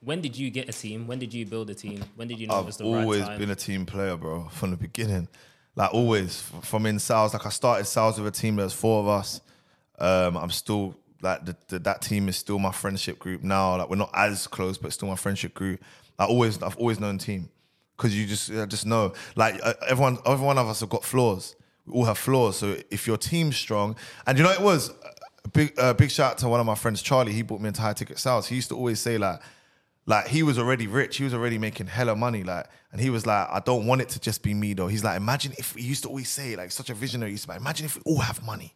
when did you get a team? When did you build a team? When did you know it was I've the always right time? been a team player, bro, from the beginning. Like always, from in sales. Like I started sales with a team. There's four of us. Um, I'm still like the, the, that team is still my friendship group now. Like we're not as close, but still my friendship group. I always, I've always known team because you just, I just know. Like uh, everyone, every one of us have got flaws. We all have flaws. So if your team's strong, and you know it was big, uh, big shout out to one of my friends, Charlie. He bought me into high ticket sales. He used to always say like like he was already rich. He was already making hella money. Like, and he was like, I don't want it to just be me though. He's like, imagine if he used to always say, like, such a visionary. He used to like, imagine if we all have money.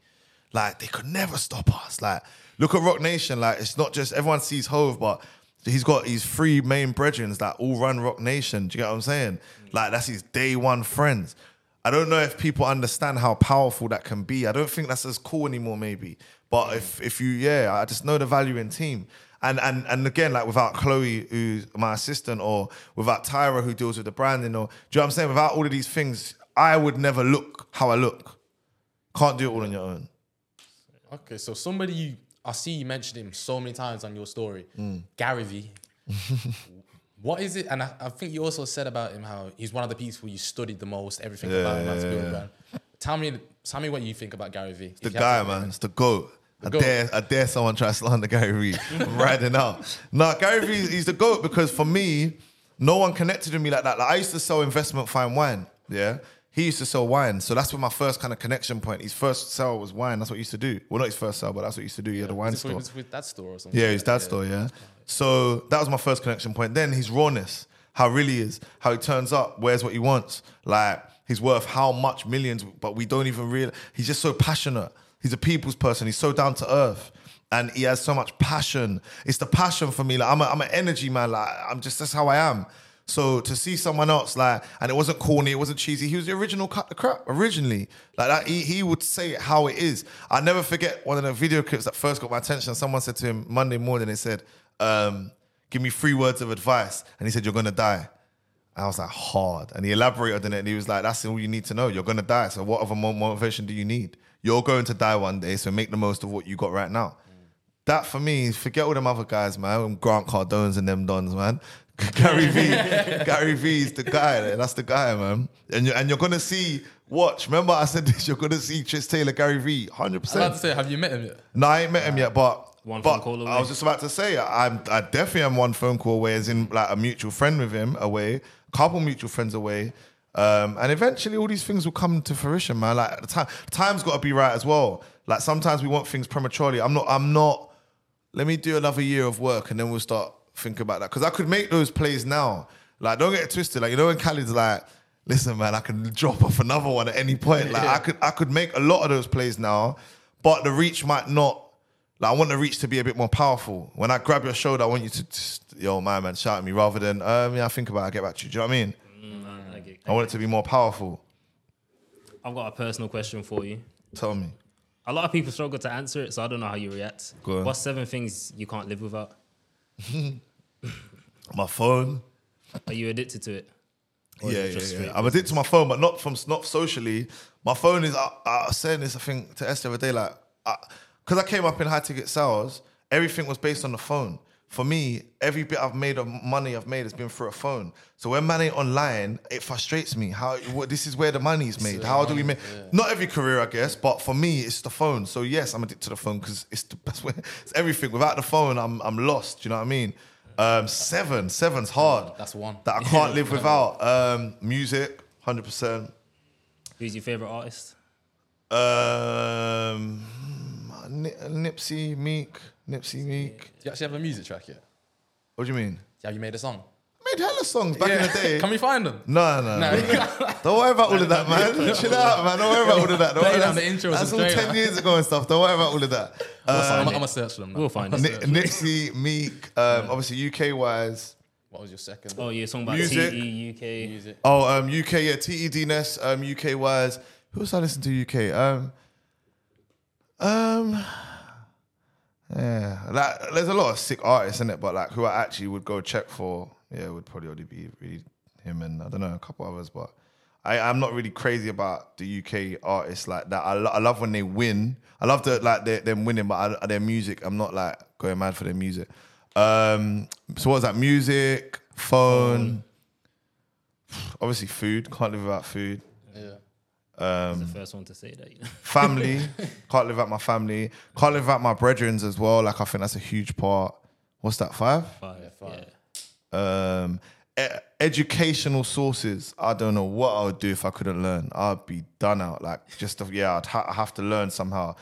Like, they could never stop us. Like, look at Roc Nation. Like, it's not just everyone sees Hov, but he's got his three main brethren that all run Roc Nation. Do you get what I'm saying? Like, that's his day one friends. I don't know if people understand how powerful that can be. I don't think that's as cool anymore, maybe. But if if you, yeah, I just know the value in team. And and and again, like without Chloe, who's my assistant, or without Tyra, who deals with the branding, or do you know what I'm saying? Without all of these things, I would never look how I look. Can't do it all on your own. Okay, so somebody you I see you mentioned him so many times on your story, Mm. Gary Vee. (laughs) what is it? And I, I think you also said about him how he's one of the people you studied the most, everything about him. Yeah, as a yeah, yeah. Tell me, tell me what you think about Gary Vee. The guy, man. It's the goat. I goat. dare, I dare someone try to slander Gary Vee. (laughs) Riding out. No, Gary Vee, he's the goat because for me, no one connected with me like that. Like I used to sell investment fine wine. Yeah, he used to sell wine. So that's where my first kind of connection point. His first sell was wine. That's what he used to do. Well, not his first sell, but that's what he used to do. He had a wine store. with, with that store or something. Yeah, his dad's store, yeah. So that was my first connection point. Then his rawness, how really is, how he turns up, wears what he wants. Like he's worth how much millions, but we don't even realize. He's just so passionate. He's a people's person. He's so down to earth. And he has so much passion. It's the passion for me. Like I'm, a, I'm an energy man. Like I'm just that's how I am. So to see someone else like, and it wasn't corny, it wasn't cheesy. He was the original cut the crap originally. Like that, he, he would say it how it is. I never forget one of the video clips that first got my attention. Someone said to him Monday morning, they said, um, "Give me three words of advice," and he said, "You're gonna die." I was like, hard. And he elaborated on it and he was like, that's all you need to know. You're going to die. So, what other motivation do you need? You're going to die one day. So, make the most of what you got right now. That for me, forget all them other guys, man. Grant Cardones and them dons, man. (laughs) Gary Vee. (laughs) Gary Vee is the guy. That's the guy, man. And you're, and you're going to see, watch. Remember, I said this, (laughs) you're going to see Trist Taylor, Gary Vee, 100%. I was about to say, have you met him yet? No, I ain't met him yet, but One but phone call away. I was just about to say I'm I definitely am one phone call away, as in like a mutual friend with him away, couple mutual friends away. Um, and eventually all these things will come to fruition, man. Like the time time's gotta be right as well. Like sometimes we want things prematurely. I'm not I'm not let me do another year of work and then we'll start thinking about that. Cause I could make those plays now. Like, don't get it twisted. Like, you know, when Khaled's like, listen, man, I can drop off another one at any point. (laughs) Like, I could I could make a lot of those plays now, but the reach might not. Like, I want the reach to be a bit more powerful. When I grab your shoulder, I want you to just, yo, my man, shout at me rather than, um, yeah, I think about it, I get back to you. Do you know what I mean? I get- I want it to be more powerful. I've got a personal question for you. Tell me. A lot of people struggle to answer it, so I don't know how you react. Go on. What's seven things you can't live without? (laughs) My phone. Are you addicted to it? Or yeah, yeah, just yeah. I'm addicted to my phone, but not from not socially. My phone is. I, I was saying this, I think, to Esther the other day, like, because I, came up in high ticket sales, everything was based on the phone. For me, every bit I've made of money I've made has been through a phone. So when money online, it frustrates me. How what, this is where the money's made. How do we make? Not every career, I guess, but for me, it's the phone. So yes, I'm addicted to the phone because it's the (laughs) best way. It's everything. Without the phone, I'm I'm lost. Do you know what I mean? Um, seven, seven's hard. That's one. that I (laughs) can't live without. Um, music, hundred percent. Who's your favorite artist? Um, Ni- Nipsey, Meek, Nipsey, Meek. Do you actually have a music track yet? What do you mean? Have you made a song? I made hella songs back in the day. (laughs) Can we find them? No, no, No. no. Don't worry about all of that, man. (laughs) Chill out, man. Don't worry about all of that. Don't Play worry. down That's, the intros that's and all trailer. ten years ago and stuff. Don't worry about all of that. I'm, Um, I'm gonna search them. Now. We'll find Ni- it. Nipsey, Meek, um, obviously UK wise. What was your second? Oh, you're talking about Music. TE, UK. music. Oh, um, UK, yeah, TED Ness, um, UK wise. Who else I listen to UK? Um, um, yeah, like there's a lot of sick artists in it, but like who I actually would go check for, yeah, would probably only be really him and I don't know a couple others, but I, I'm not really crazy about the UK artists like that. I, lo- I love when they win. I love the like their, them winning, but I, their music, I'm not like going mad for their music. Um, so what was that? Music, phone (sighs) obviously food can't live without food Yeah. the first one to say that. You know? (laughs) family (laughs) can't live without my family can't live without my brethrens as well like i think that's a huge part what's that five Five. five. Yeah. um e- educational sources i don't know what i would do if i couldn't learn i'd be done out like just yeah i'd ha- I have to learn somehow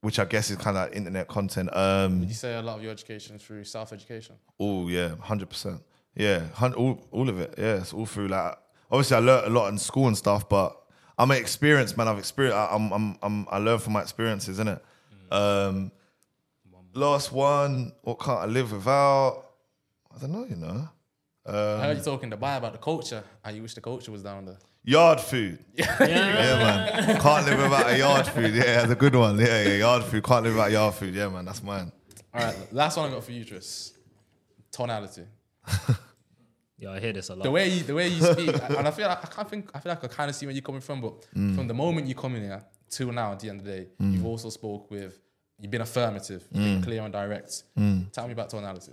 which i guess is kind of like internet content um Would you say a lot of your education is through self education? Oh yeah, hundred percent. Yeah, hun- all all of it. Yeah, it's all through. Like, obviously, I learned a lot in school and stuff, but I'm an experienced man. I've experienced. I, I'm, I'm, I'm, I learn from my experiences, innit? Um, last one. What can't I live without? I don't know. You know, I heard you talking to Dubai about the culture. How you wish the culture was down there. yard food. (laughs) Yeah, man. Can't live without a yard food. Yeah, that's a good one. Yeah, yeah. Yard food. Can't live without yard food. Yeah, man. That's mine. All right, last one I got for you, Trist. Tonality. (laughs) Yeah, I hear this a lot. The way you, the way you speak, (laughs) and I feel like I can't think. I feel like I kind of see where you're coming from, but Mm. from the moment you come in here till now, at the end of the day, you've also spoke with. You've been affirmative, you've Mm. been clear and direct. Tell me about tonality.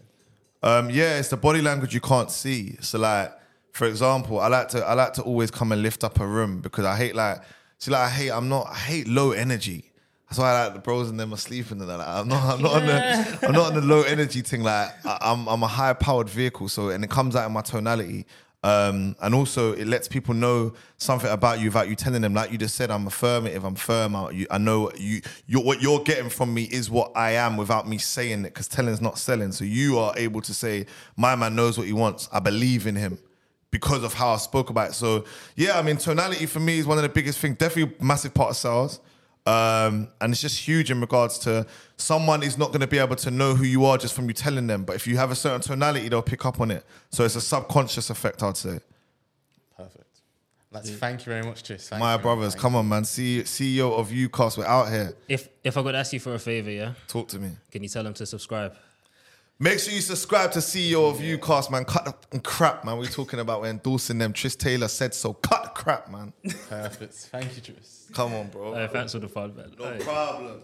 Um, yeah, it's the body language you can't see. So like, for example, I like to I like to always come and lift up a room because I hate like see like I hate I'm not I hate low energy. That's why I like the bros and them are sleeping and like I'm not I'm not on the I'm not on the low energy thing. Like I, I'm I'm a high powered vehicle, so and it comes out in my tonality. Um, and also, it lets people know something about you without you telling them. Like you just said, I'm affirmative. I'm firm. I, you, I know you. You're, what you're getting from me is what I am without me saying it. Because telling's not selling. So you are able to say, my man knows what he wants. I believe in him because of how I spoke about it. So yeah, I mean, tonality for me is one of the biggest things. Definitely massive part of sales. Um, and it's just huge in regards to someone is not going to be able to know who you are just from you telling them. But if you have a certain tonality, they'll pick up on it. So it's a subconscious effect, I'd say. Perfect. Let's thank you very much, Trist. Thank My you. brothers, Thank come on, man. C- CEO of UCAST, we're out here. If if I could ask you for a favor, yeah, Talk to me. can you tell them to subscribe? Make sure you subscribe to CEO of UCAST, man. Cut the crap, man. We're talking about we're endorsing them. Trist Taylor said so. Cut the crap, man. Perfect. Thank you, Trist. Come on, bro. Uh, thanks for the fun, man. No Aye. problem.